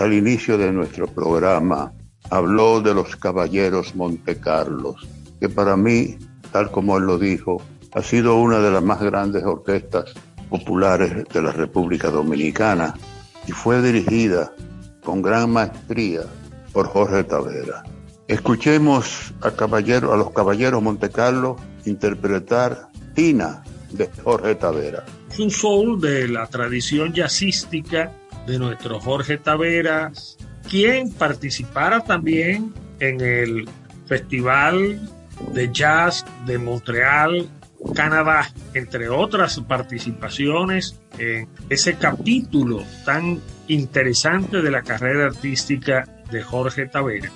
al, inicio de nuestro programa habló de los Caballeros Montecarlos, que para mí, tal como él lo dijo, ha sido una de las más grandes orquestas populares de la República Dominicana y fue dirigida con gran maestría por Jorge Tavera. Escuchemos a, caballero, a los Caballeros Montecarlo interpretar Tina de Jorge Tavera. Un soul de la tradición jazzística de nuestro Jorge Taveras, quien participara también en el Festival de Jazz de Montreal, Canadá, entre otras participaciones en ese capítulo tan interesante de la carrera artística de Jorge Tavera.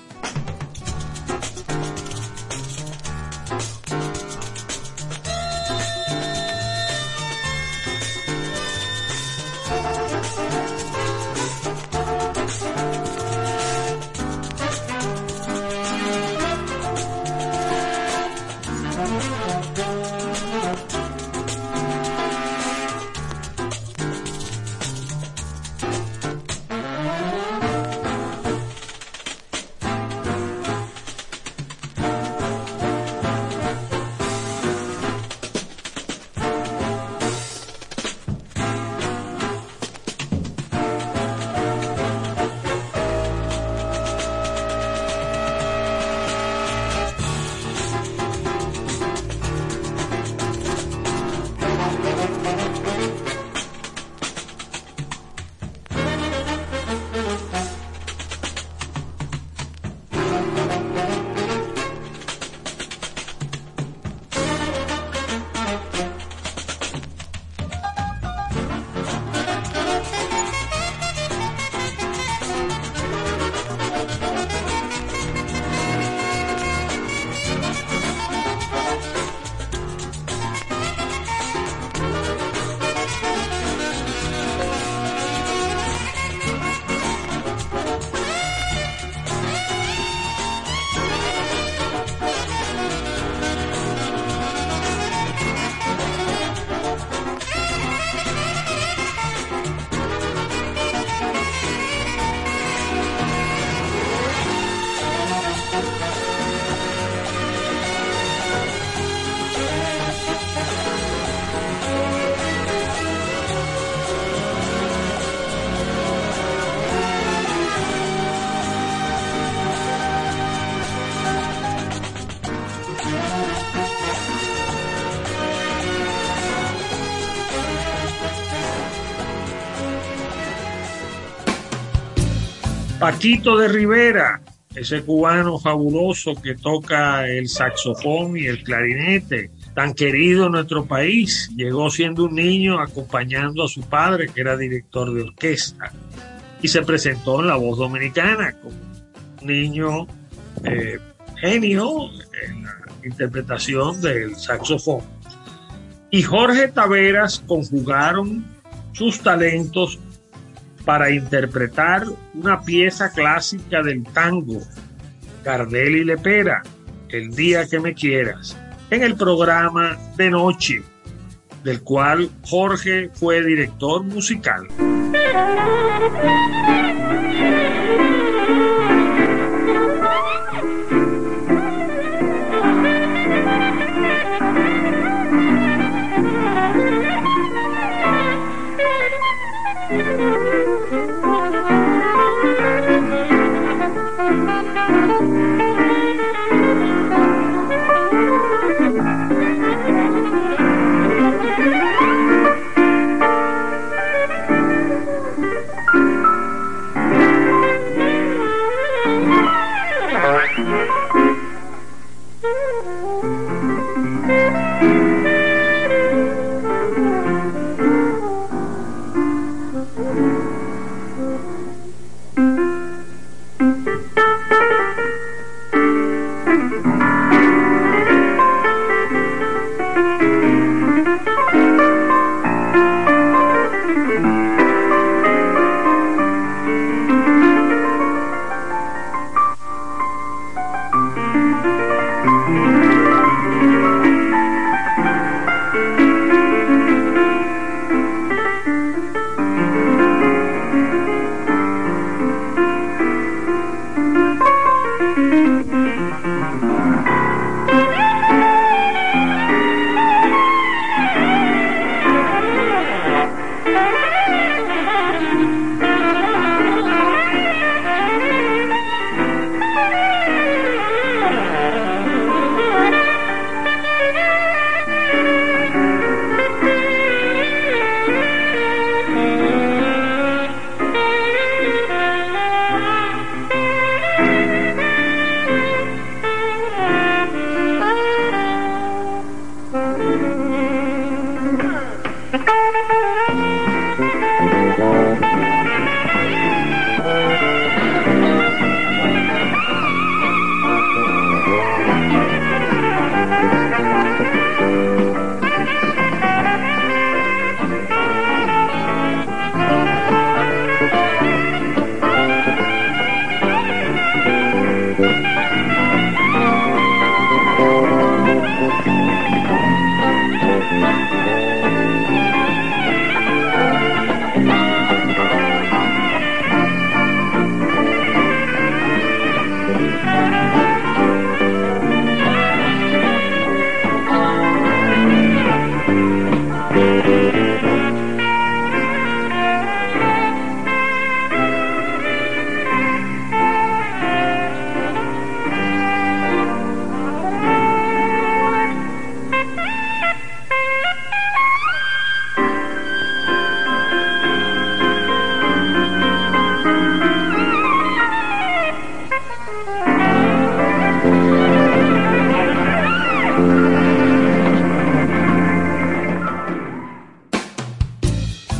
Paquito de Rivera, ese cubano fabuloso que toca el saxofón y el clarinete, tan querido en nuestro país, llegó siendo un niño acompañando a su padre, que era director de orquesta, y se presentó en La Voz Dominicana como un niño eh, genio en la interpretación del saxofón. Y Jorge Taveras conjugaron sus talentos para interpretar una pieza clásica del tango, Gardel y Lepera, El día que me quieras, en el programa de noche, del cual Jorge fue director musical.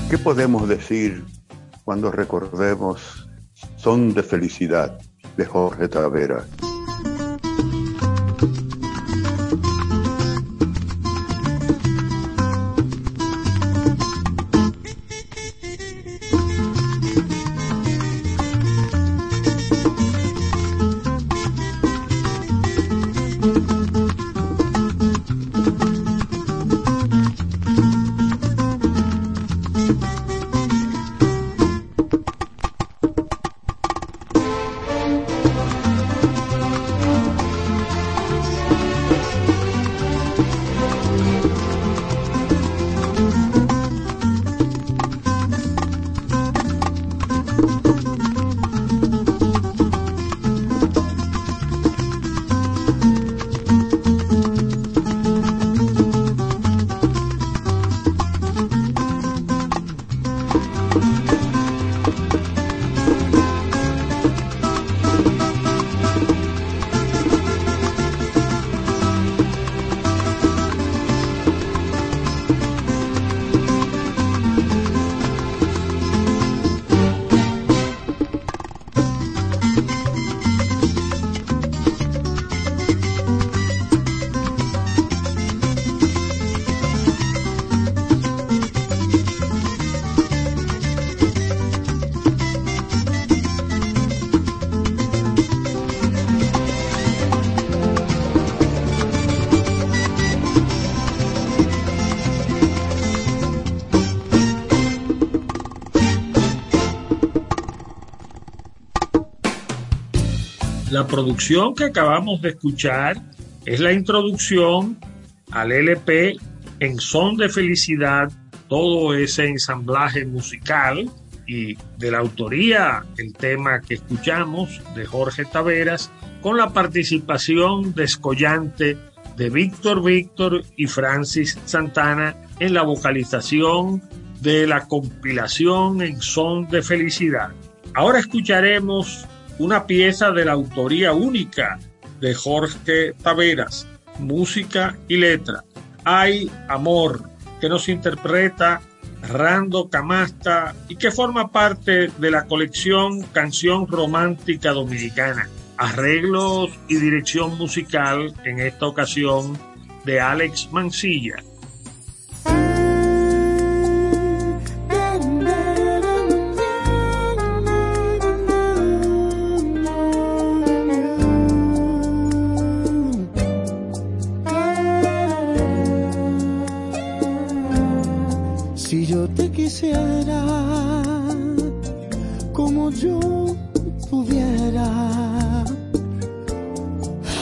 ¿Qué podemos decir cuando recordemos Son de Felicidad de Jorge Tavera? La producción que acabamos de escuchar es la introducción al LP En Son de Felicidad, todo ese ensamblaje musical y de la autoría el tema que escuchamos de Jorge Taveras con la participación descollante de Víctor Víctor y Francis Santana en la vocalización de la compilación En Son de Felicidad. Ahora escucharemos una pieza de la autoría única de Jorge Taveras, música y letra. Hay amor, que nos interpreta Rando Camasta y que forma parte de la colección Canción Romántica Dominicana. Arreglos y dirección musical en esta ocasión de Alex Mancilla. Quisiera como yo pudiera,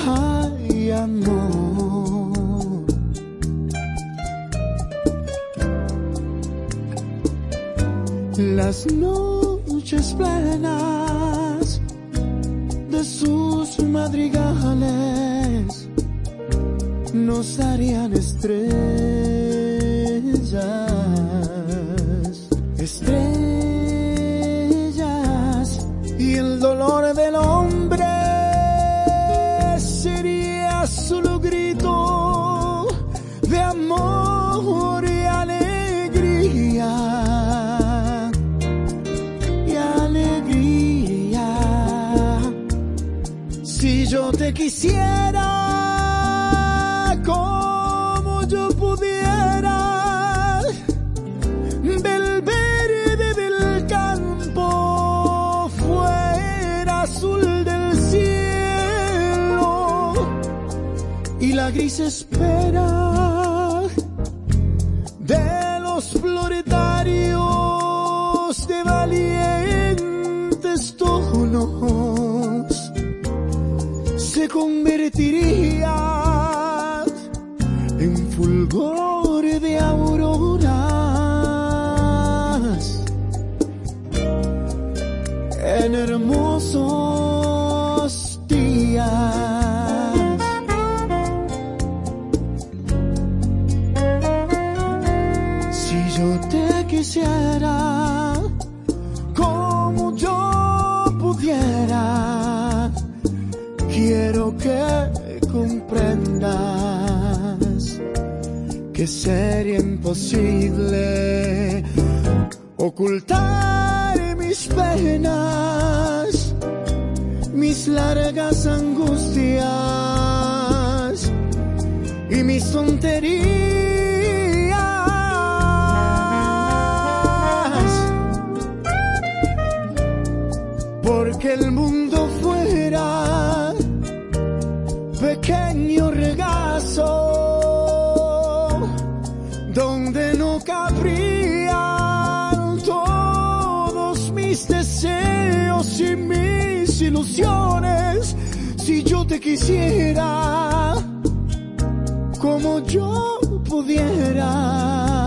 ay amor. Las noches plenas de sus madrigales nos harían estrellas, yo te quisiera como yo pudiera, del verde del campo fuera azul del cielo. Y la gris espera diria imposible ocultar mis penas, mis largas angustias y mis tonterías. Porque el Si yo te quisiera como yo pudiera,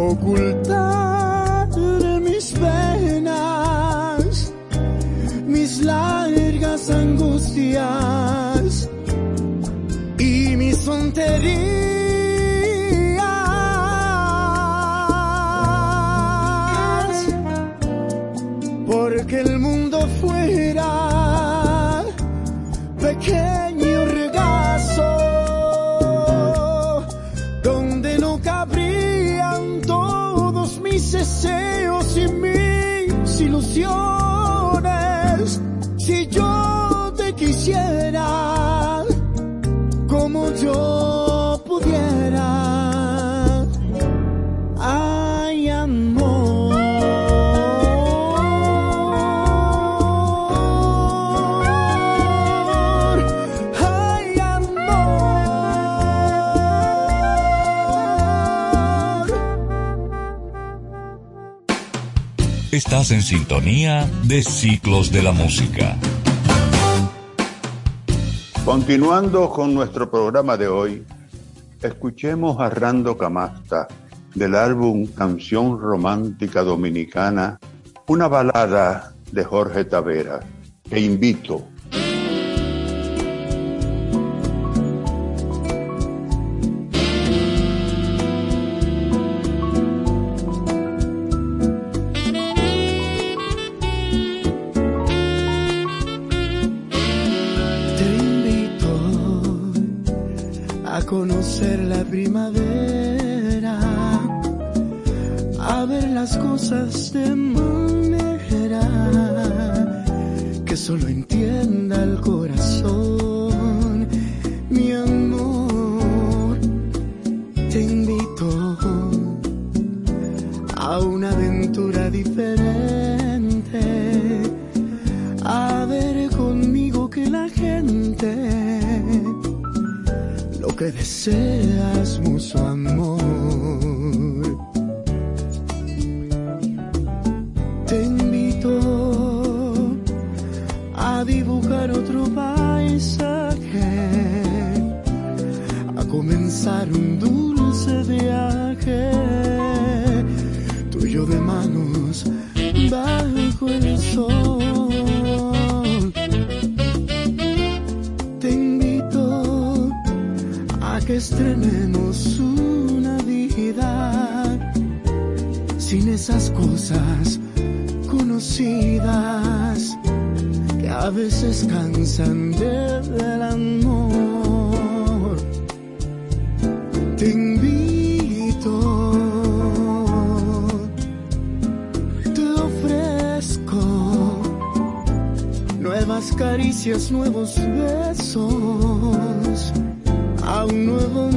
imposible En sintonía de Ciclos de la Música. Continuando con nuestro programa de hoy, escuchemos a Rando Camasta del álbum Canción Romántica Dominicana, una balada de Jorge Tavera. Te invito. Conocer la primavera, a ver las cosas de manera que solo entienda el corazón, lo que desea estrenemos una vida sin esas cosas conocidas que a veces cansan del amor. Te invito, te ofrezco nuevas caricias, nuevos besos, un nuevo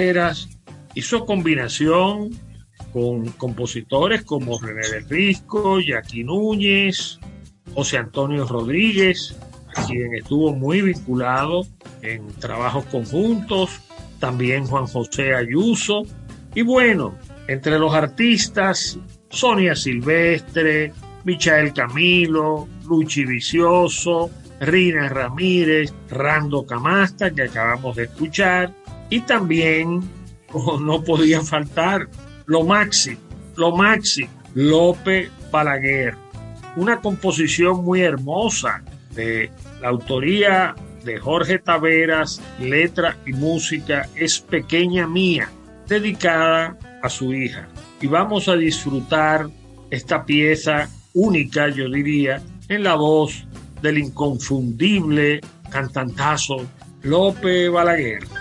Taveras hizo combinación con compositores como René del Risco, Jackie Núñez, José Antonio Rodríguez, quien estuvo muy vinculado en trabajos conjuntos, también Juan José Ayuso, y bueno, entre los artistas, Sonia Silvestre, Michael Camilo, Luchi Vicioso, Rina Ramírez, Rando Camasta, que acabamos de escuchar, y también, no podía faltar, lo máximo, lo máximo, Lope Balaguer. Una composición muy hermosa de la autoría de Jorge Taveras, letra y música es Pequeña Mía, dedicada a su hija. Y vamos a disfrutar esta pieza única, yo diría, en la voz del inconfundible cantantazo Lope Balaguer.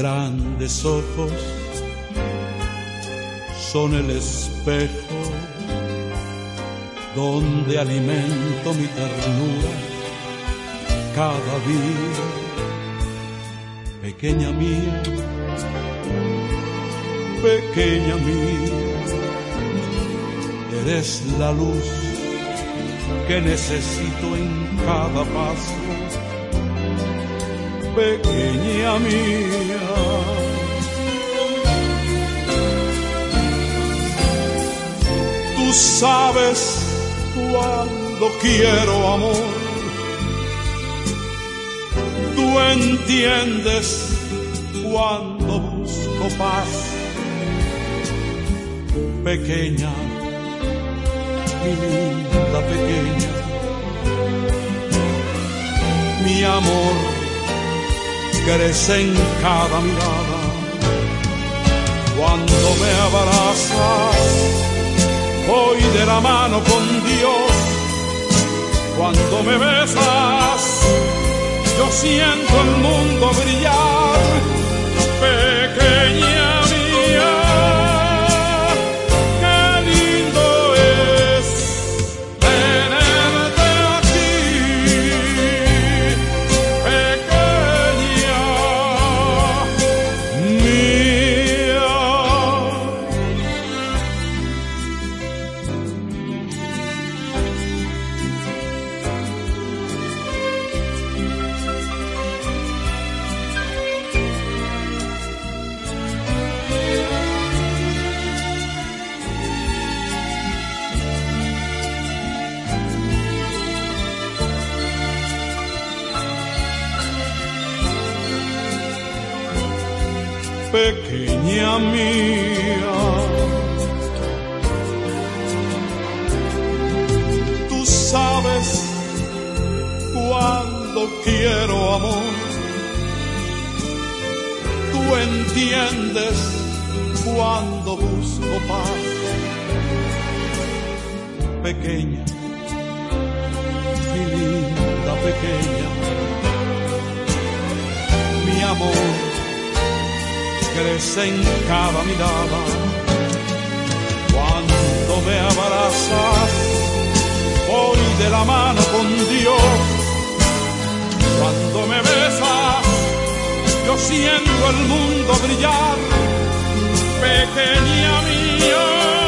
Grandes ojos son el espejo donde alimento mi ternura cada día. Pequeña mía, pequeña mía, eres la luz que necesito en cada paso pequeña mía. Tú sabes cuando quiero amor, tú entiendes cuando busco paz, pequeña, mi linda pequeña, mi amor crece en cada mirada. Cuando me abrazas, voy de la mano con Dios. Cuando me besas, yo siento el mundo brillar. Pequeña mía. Tú sabes cuando quiero amor, tú entiendes cuando busco paz. Pequeña, mi linda pequeña, mi amor crece en cada mirada. Cuando me abrazas, voy de la mano con Dios. Cuando me besas, yo siento el mundo brillar, pequeña mía.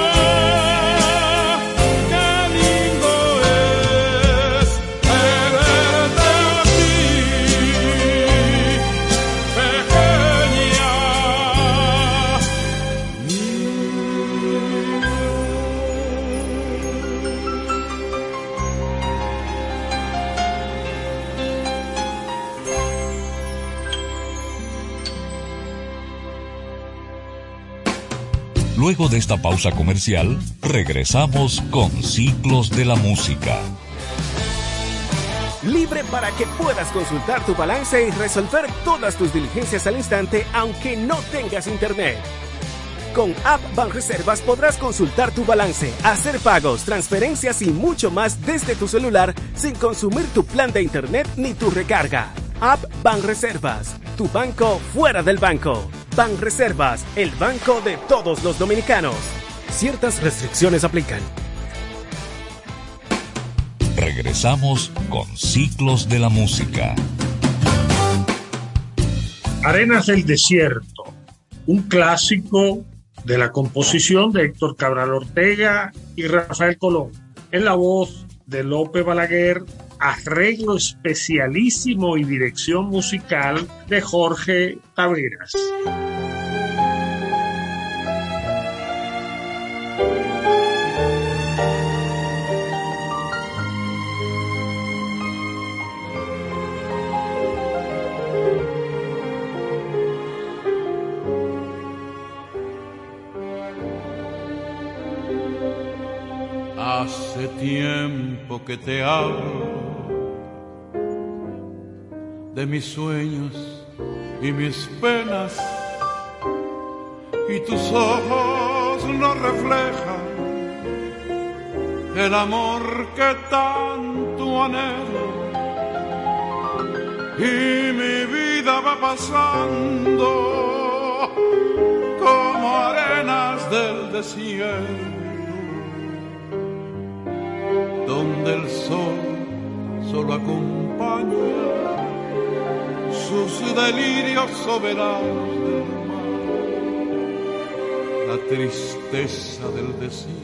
Luego de esta pausa comercial, regresamos con Ciclos de la Música. Libre para que puedas consultar tu balance y resolver todas tus diligencias al instante, aunque no tengas internet. Con App Banreservas podrás consultar tu balance, hacer pagos, transferencias y mucho más desde tu celular sin consumir tu plan de internet ni tu recarga. App Banreservas, tu banco fuera del banco. Banreservas, el banco de todos los dominicanos. Ciertas restricciones aplican. Regresamos con Ciclos de la Música. Arenas del Desierto, un clásico de la composición de Héctor Cabral Ortega y Rafael Colón, en la voz de López Balaguer, arreglo especialísimo y dirección musical de Jorge Taveras. Hace tiempo que te hablo de mis sueños y mis penas. Y tus ojos no reflejan el amor que tanto anhelo. Y mi vida va pasando como arenas del desierto donde el sol solo acompaña sus delirios soberanos del mar, la tristeza del desierto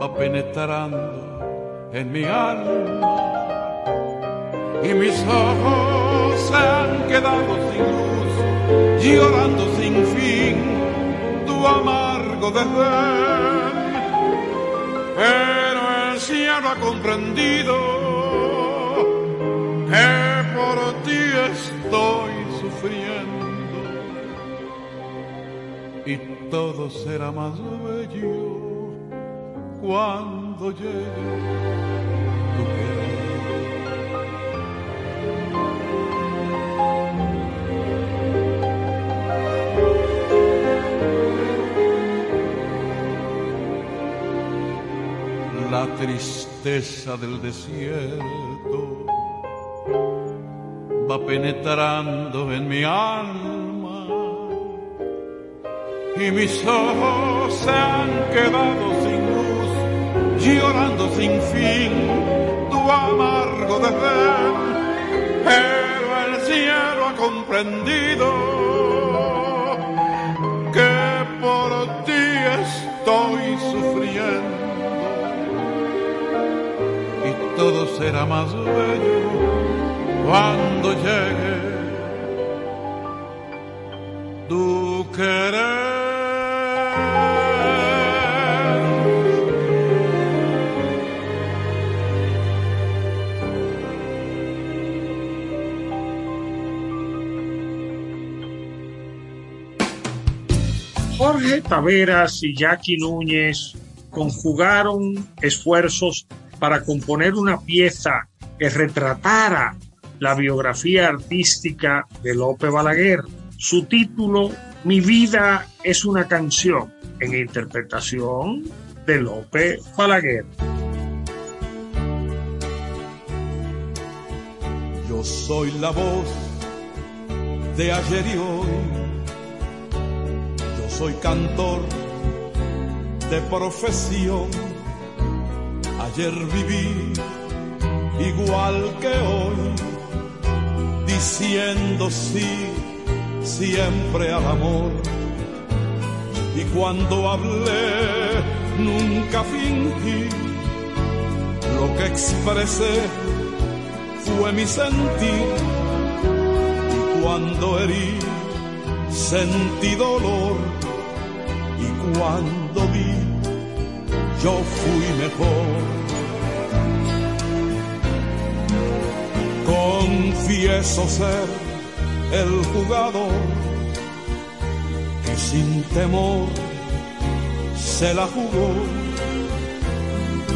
va penetrando en mi alma y mis ojos se han quedado sin luz, llorando sin fin tu amargo desdén. Pero el cielo ha comprendido que por ti estoy sufriendo y todo será más bello cuando llegue tu querer. la tristeza del desierto va penetrando en mi alma. Y mis ojos se han quedado sin luz, llorando sin fin. Tu amargo desdén, pero el cielo ha comprendido que por ti estoy sufriendo. Todo será más bello cuando llegue tu querer. Jorge Taveras y Jackie Núñez conjugaron esfuerzos para componer una pieza que retratara la biografía artística de Lope Balaguer. Su título, Mi vida es una canción, en interpretación de Lope Balaguer. Yo soy la voz de ayer y hoy. Yo soy cantor de profesión. Ayer viví igual que hoy, diciendo sí siempre al amor. Y cuando hablé, nunca fingí lo que expresé fue mi sentir y cuando herí sentí dolor y cuando vi yo fui mejor. Confieso ser el jugador que sin temor se la jugó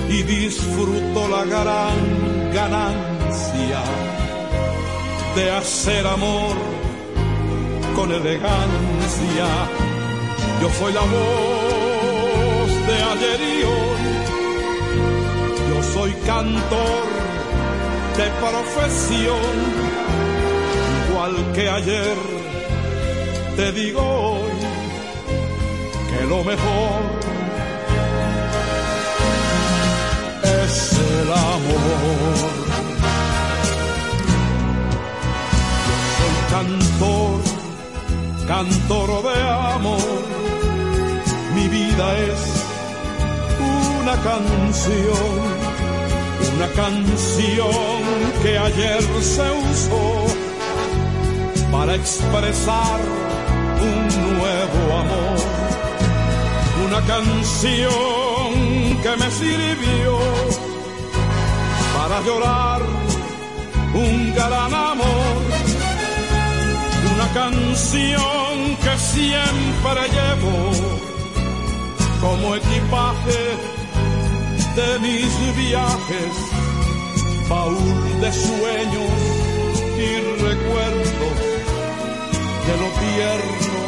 y disfrutó la gran ganancia de hacer amor con elegancia. Yo soy la voz de ayer y hoy, yo soy cantor de profesión, igual que ayer, te digo hoy que lo mejor es el amor. Yo soy cantor, cantor de amor. Mi vida es una canción, una canción que ayer se usó para expresar un nuevo amor. Una canción que me sirvió para llorar un gran amor. Una canción que siempre llevo como equipaje de mis viajes, baúl de sueños y recuerdos de lo tierno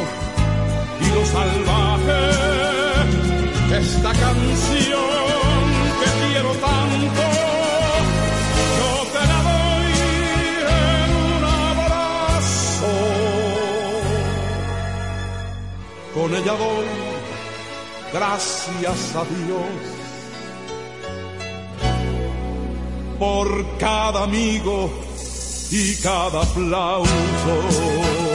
y lo salvaje. Esta canción que quiero tanto, yo te la doy en un abrazo. Con ella doy gracias a Dios por cada amigo y cada aplauso.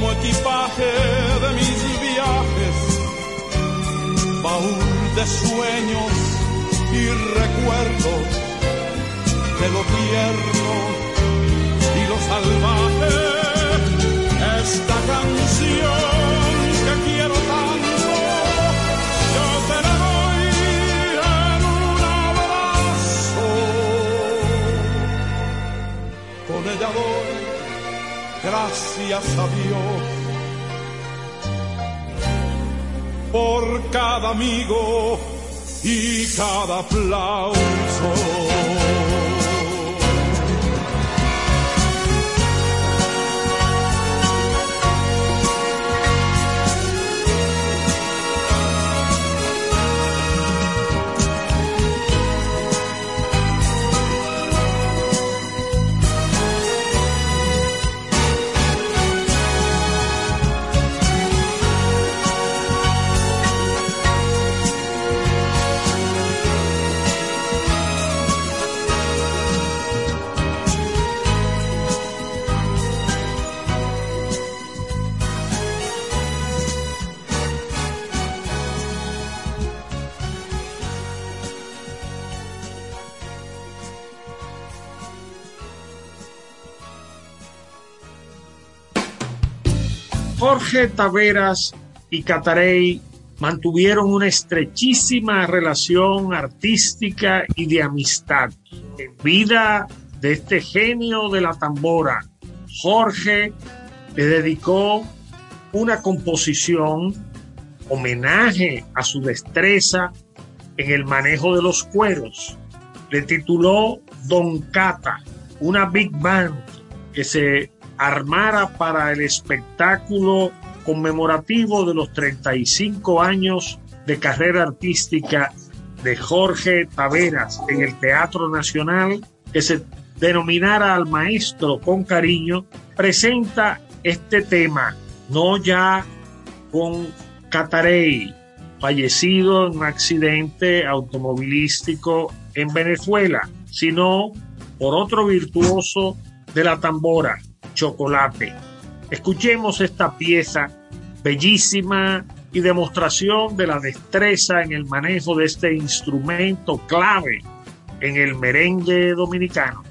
Como equipaje de mis viajes, baúl de sueños y recuerdos de lo tierno y lo salvaje. Gracias a Dios por cada amigo y cada aplauso. Jorge Taveras y Catarey mantuvieron una estrechísima relación artística y de amistad. En vida de este genio de la tambora, Jorge le dedicó una composición homenaje a su destreza en el manejo de los cueros. Le tituló Don Cata, una big band que se armara para el espectáculo conmemorativo de los 35 años de carrera artística de Jorge Taveras en el Teatro Nacional, que se denominara al maestro con cariño, presenta este tema, no ya con Catarey, fallecido en un accidente automovilístico en Venezuela, sino por otro virtuoso de la tambora, Chocolate. Escuchemos esta pieza bellísima y demostración de la destreza en el manejo de este instrumento clave en el merengue dominicano.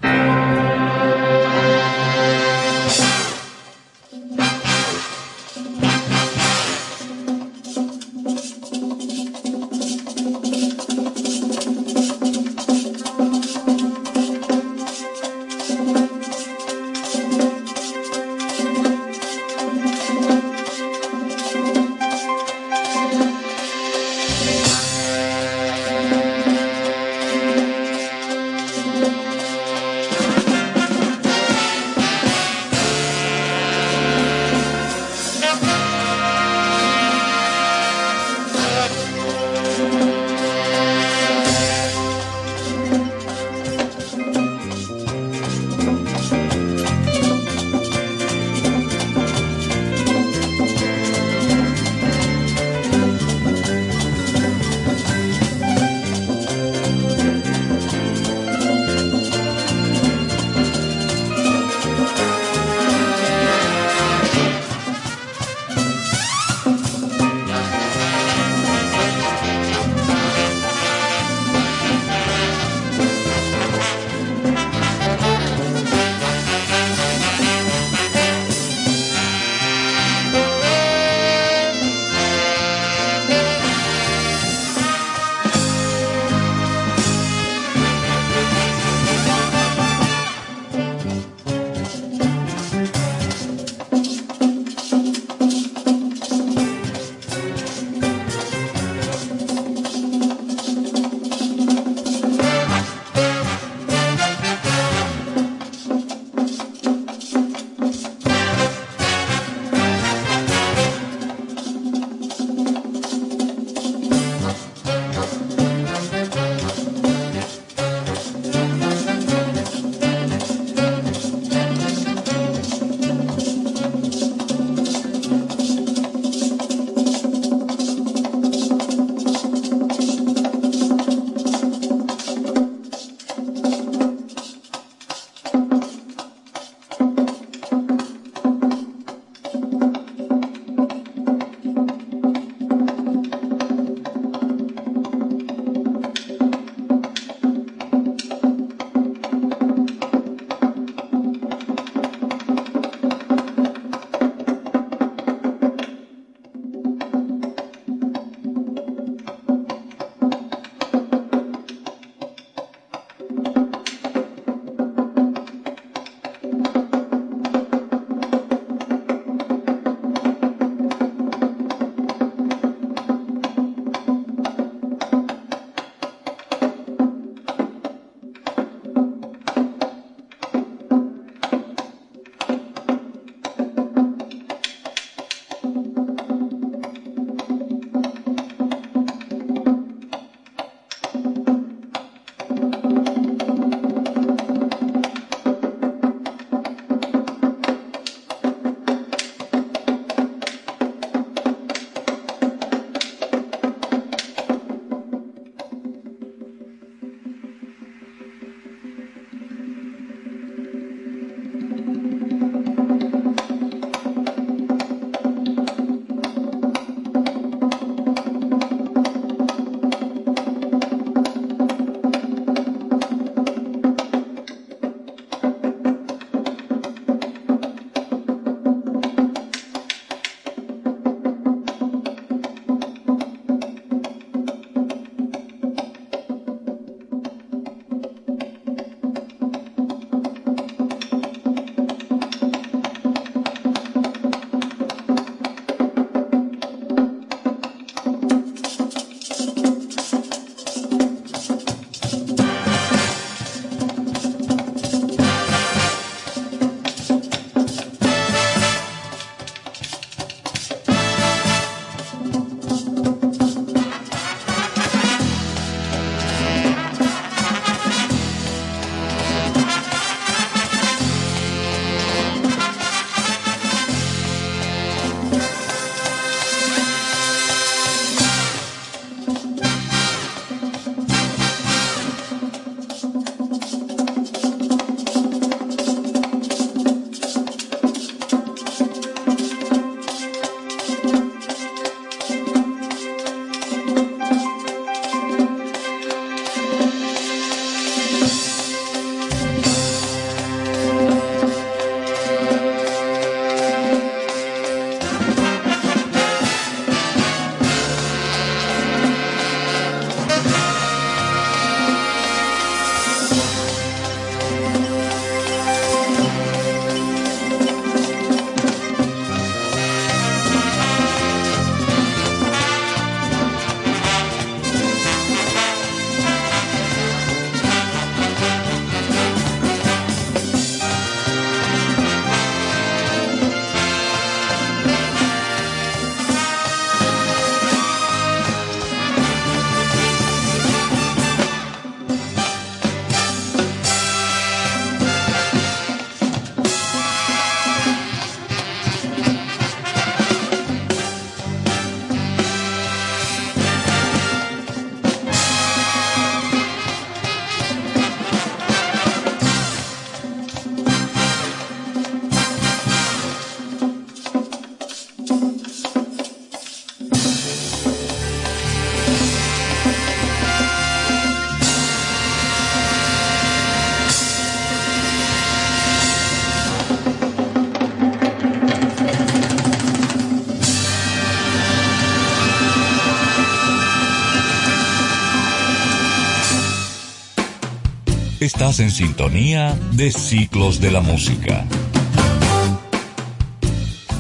En sintonía de Ciclos de la Música.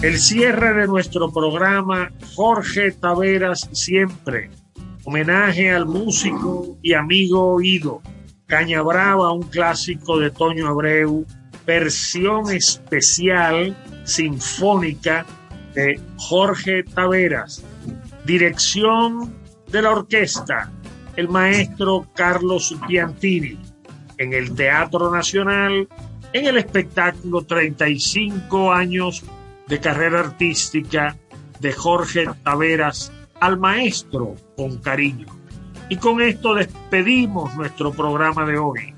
El cierre de nuestro programa, Jorge Taveras siempre. Homenaje al músico y amigo oído. Caña Brava, un clásico de Toño Abreu. Versión especial sinfónica de Jorge Taveras. Dirección de la orquesta, el maestro Carlos Piantini. En el Teatro Nacional, en el espectáculo 35 años de carrera artística de Jorge Taveras al maestro con cariño. Y con esto despedimos nuestro programa de hoy.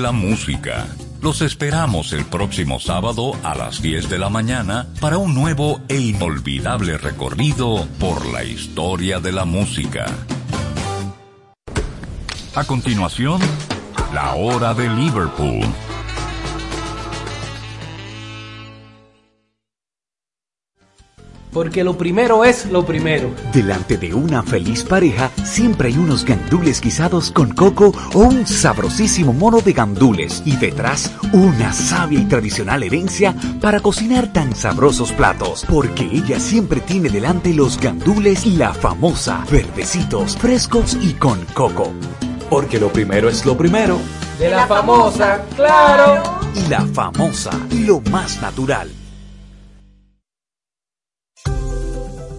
La Música. Los esperamos el próximo sábado a las 10 de la mañana para un nuevo e inolvidable recorrido por la historia de la música. A continuación, la hora de Liverpool. Porque lo primero es lo primero. Delante de una feliz pareja siempre hay unos gandules guisados con coco o un sabrosísimo mono de gandules y detrás una sabia y tradicional herencia para cocinar tan sabrosos platos. Porque ella siempre tiene delante los gandules y la famosa, verdecitos, frescos y con coco. Porque lo primero es lo primero. De la famosa, claro. Y la famosa, lo más natural.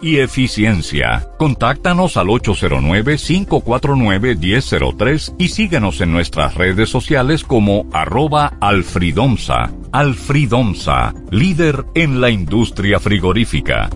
y eficiencia. Contáctanos al 809-549-1003 y síguenos en nuestras redes sociales como arroba alfridomsa. Alfridomsa, líder en la industria frigorífica.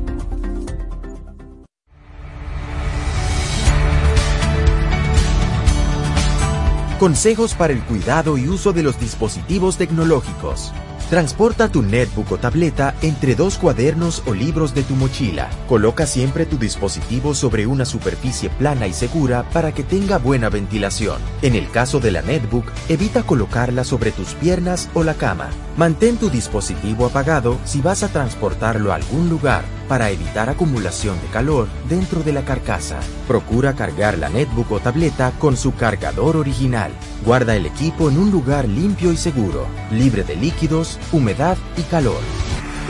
Consejos para el cuidado y uso de los dispositivos tecnológicos. Transporta tu netbook o tableta entre dos cuadernos o libros de tu mochila. Coloca siempre tu dispositivo sobre una superficie plana y segura para que tenga buena ventilación. En el caso de la netbook, evita colocarla sobre tus piernas o la cama. Mantén tu dispositivo apagado si vas a transportarlo a algún lugar para evitar acumulación de calor dentro de la carcasa. Procura cargar la netbook o tableta con su cargador original. Guarda el equipo en un lugar limpio y seguro, libre de líquidos, humedad y calor.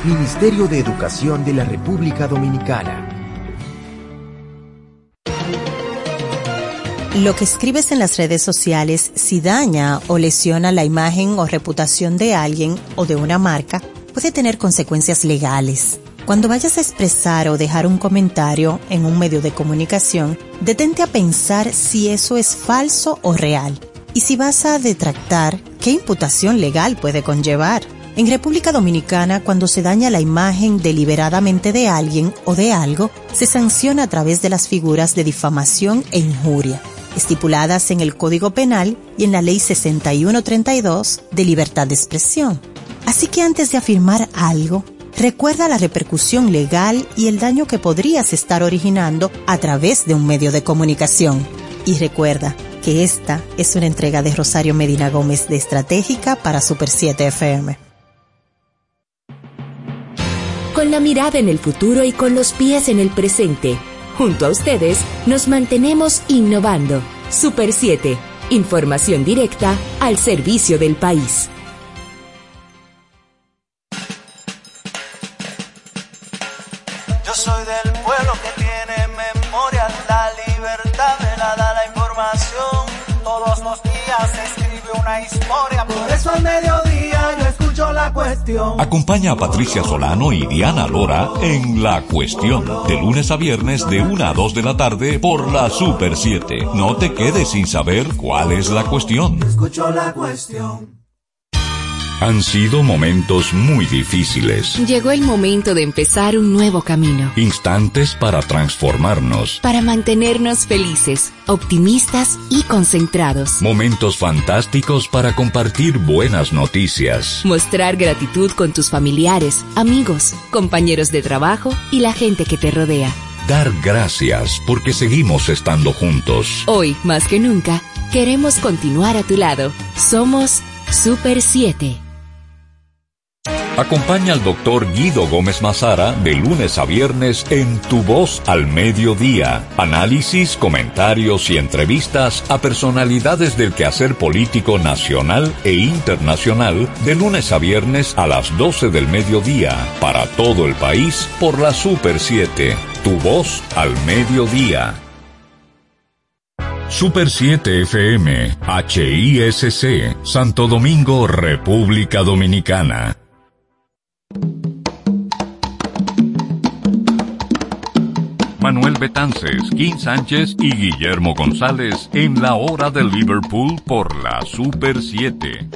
Ministerio de Educación de la República Dominicana. Lo que escribes en las redes sociales, si daña o lesiona la imagen o reputación de alguien o de una marca, puede tener consecuencias legales. Cuando vayas a expresar o dejar un comentario en un medio de comunicación, detente a pensar si eso es falso o real. Y si vas a detractar, ¿qué imputación legal puede conllevar? En República Dominicana, cuando se daña la imagen deliberadamente de alguien o de algo, se sanciona a través de las figuras de difamación e injuria estipuladas en el Código Penal y en la Ley 6132 de Libertad de Expresión. Así que antes de afirmar algo, recuerda la repercusión legal y el daño que podrías estar originando a través de un medio de comunicación. Y recuerda que esta es una entrega de Rosario Medina Gómez de Estratégica para Super 7 FM. Con la mirada en el futuro y con los pies en el presente. Junto a ustedes nos mantenemos innovando. Super 7. Información directa al servicio del país. Yo soy del pueblo que tiene memoria, la libertad me la da la información. Todos los días se escribe una historia, por eso al mediodía yo escucho la cuestión. Acompaña a Patricia Solano y Diana Lora en La Cuestión, de lunes a viernes de 1 a 2 de la tarde por la Super 7. No te quedes sin saber cuál es la cuestión. Escucho la cuestión. Han sido momentos muy difíciles, Llegó el momento de empezar un nuevo camino. instantes para transformarnos, Para mantenernos felices, optimistas y concentrados. momentos fantásticos para compartir buenas noticias. Mostrar gratitud con tus familiares, amigos, compañeros de trabajo y la gente que te rodea. Dar gracias porque seguimos estando juntos. Hoy, más que nunca, queremos continuar a tu lado. Somos Super 7. Acompaña al doctor Guido Gómez Mazara de lunes a viernes en Tu Voz al Mediodía. Análisis, comentarios y entrevistas a personalidades del quehacer político nacional e internacional de lunes a viernes a las 12 del mediodía para todo el país por la Super 7. Tu Voz al Mediodía. Super 7 FM, HISC, Santo Domingo, República Dominicana. Manuel Betances, Kim Sánchez y Guillermo González en la hora de Liverpool por la Super 7.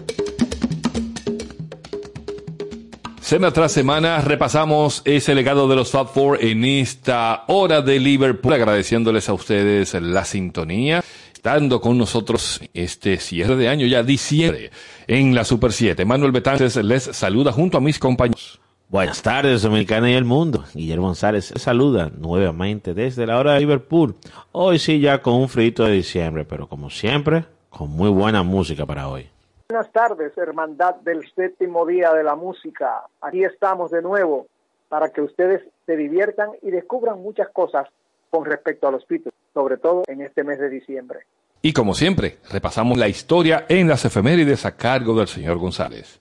Semana tras semana repasamos ese legado de los Fab Four en esta hora de Liverpool, agradeciéndoles a ustedes la sintonía, estando con nosotros este cierre de año, ya diciembre, en la Super 7. Manuel Betances les saluda junto a mis compañeros. Buenas tardes, Dominicana y el mundo. Guillermo González les saluda nuevamente desde la hora de Liverpool. Hoy sí ya con un frito de diciembre, pero como siempre, con muy buena música para hoy. Buenas tardes, hermandad del séptimo día de la música. Aquí estamos de nuevo para que ustedes se diviertan y descubran muchas cosas con respecto a los Beatles, sobre todo en este mes de diciembre. Y como siempre, repasamos la historia en las efemérides a cargo del señor González.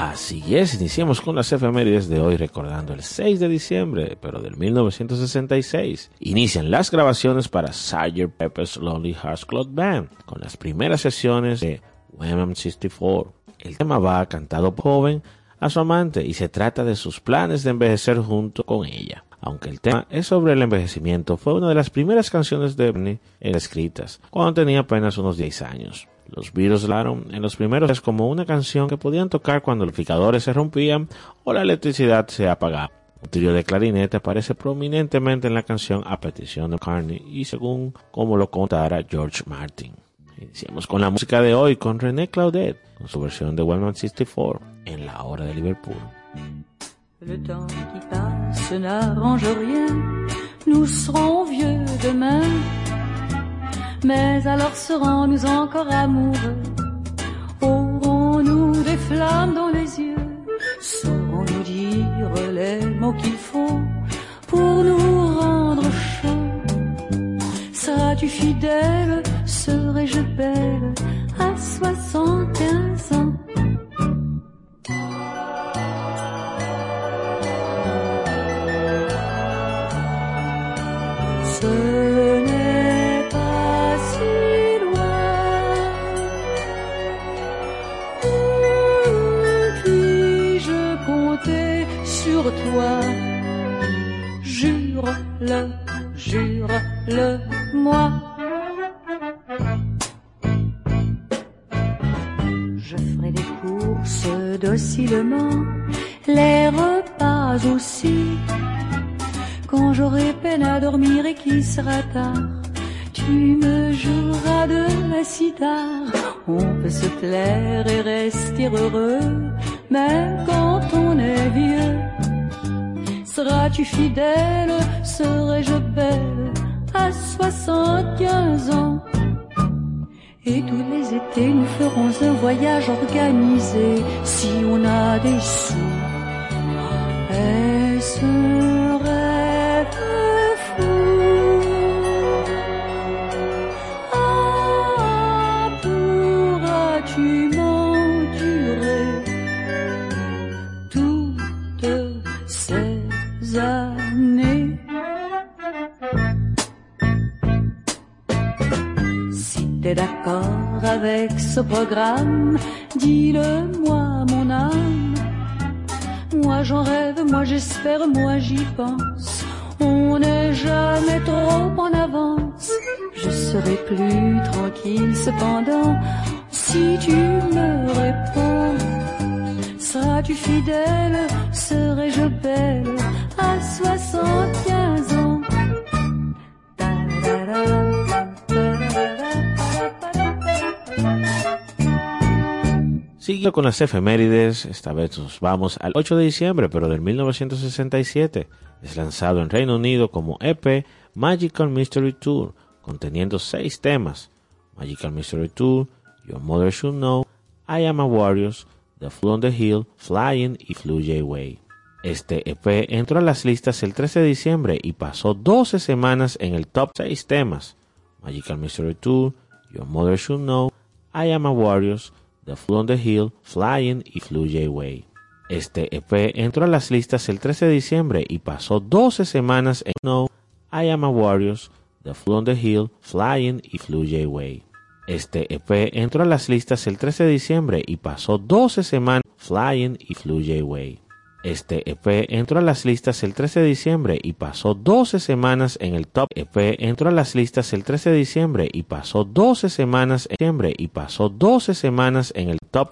Así es, iniciamos con las efemérides de hoy recordando el 6 de diciembre, pero del 1966. Inician las grabaciones para Sgt. Pepper's Lonely Hearts Club Band, con las primeras sesiones de Women 64. El tema va cantado por joven a su amante y se trata de sus planes de envejecer junto con ella. Aunque el tema es sobre el envejecimiento, fue una de las primeras canciones de Bernie escritas, cuando tenía apenas unos 10 años. Los Beatles hablaron en los primeros días como una canción que podían tocar cuando los picadores se rompían o la electricidad se apagaba. Un trío de clarinete aparece prominentemente en la canción a petición de Carney y según como lo contara George Martin. Iniciamos con la música de hoy con René Claudet, con su versión de Wellman 64 en la hora de Liverpool. Mais alors serons-nous encore amoureux? Aurons-nous des flammes dans les yeux? Saurons-nous dire les mots qu'il faut pour nous rendre chaud Seras-tu fidèle? Serai-je belle? À 75 jure-le moi. Je ferai des courses docilement, les repas aussi. Quand j'aurai peine à dormir et qu'il sera tard, tu me joueras de la cithare. On peut se plaire et rester heureux, même quand on est vieux. Seras-tu fidèle, serai-je belle? À 75 ans Et tous les étés, nous ferons un voyage organisé si on a des sous. Est-ce rêve? D'accord avec ce programme, dis-le-moi mon âme. Moi j'en rêve, moi j'espère, moi j'y pense. On n'est jamais trop en avance. Je serai plus tranquille cependant si tu me réponds. Seras-tu fidèle, serai-je belle? À 75 Sigue con las efemérides, esta vez nos vamos al 8 de diciembre, pero del 1967. Es lanzado en Reino Unido como EP Magical Mystery Tour, conteniendo seis temas. Magical Mystery Tour, Your Mother Should Know, I Am a Warriors, The Fool on the Hill, Flying y Flew J Way. Este EP entró a las listas el 13 de diciembre y pasó 12 semanas en el top 6 temas. Magical Mystery Tour, Your Mother Should Know, I Am a Warriors, The Fool on the Hill, Flying y Flew J Way. Este EP entró a las listas el 13 de diciembre y pasó 12 semanas en No, I Am a Warriors, The Fool on the Hill, Flying y Flew J Way. Este EP entró a las listas el 13 de diciembre y pasó 12 semanas Flying y Flew J Way. Este EP entró a las listas el 13 de diciembre y pasó 12 semanas en el top. EP entró a las listas el 13 de diciembre y pasó 12 semanas en diciembre y pasó 12 semanas en el top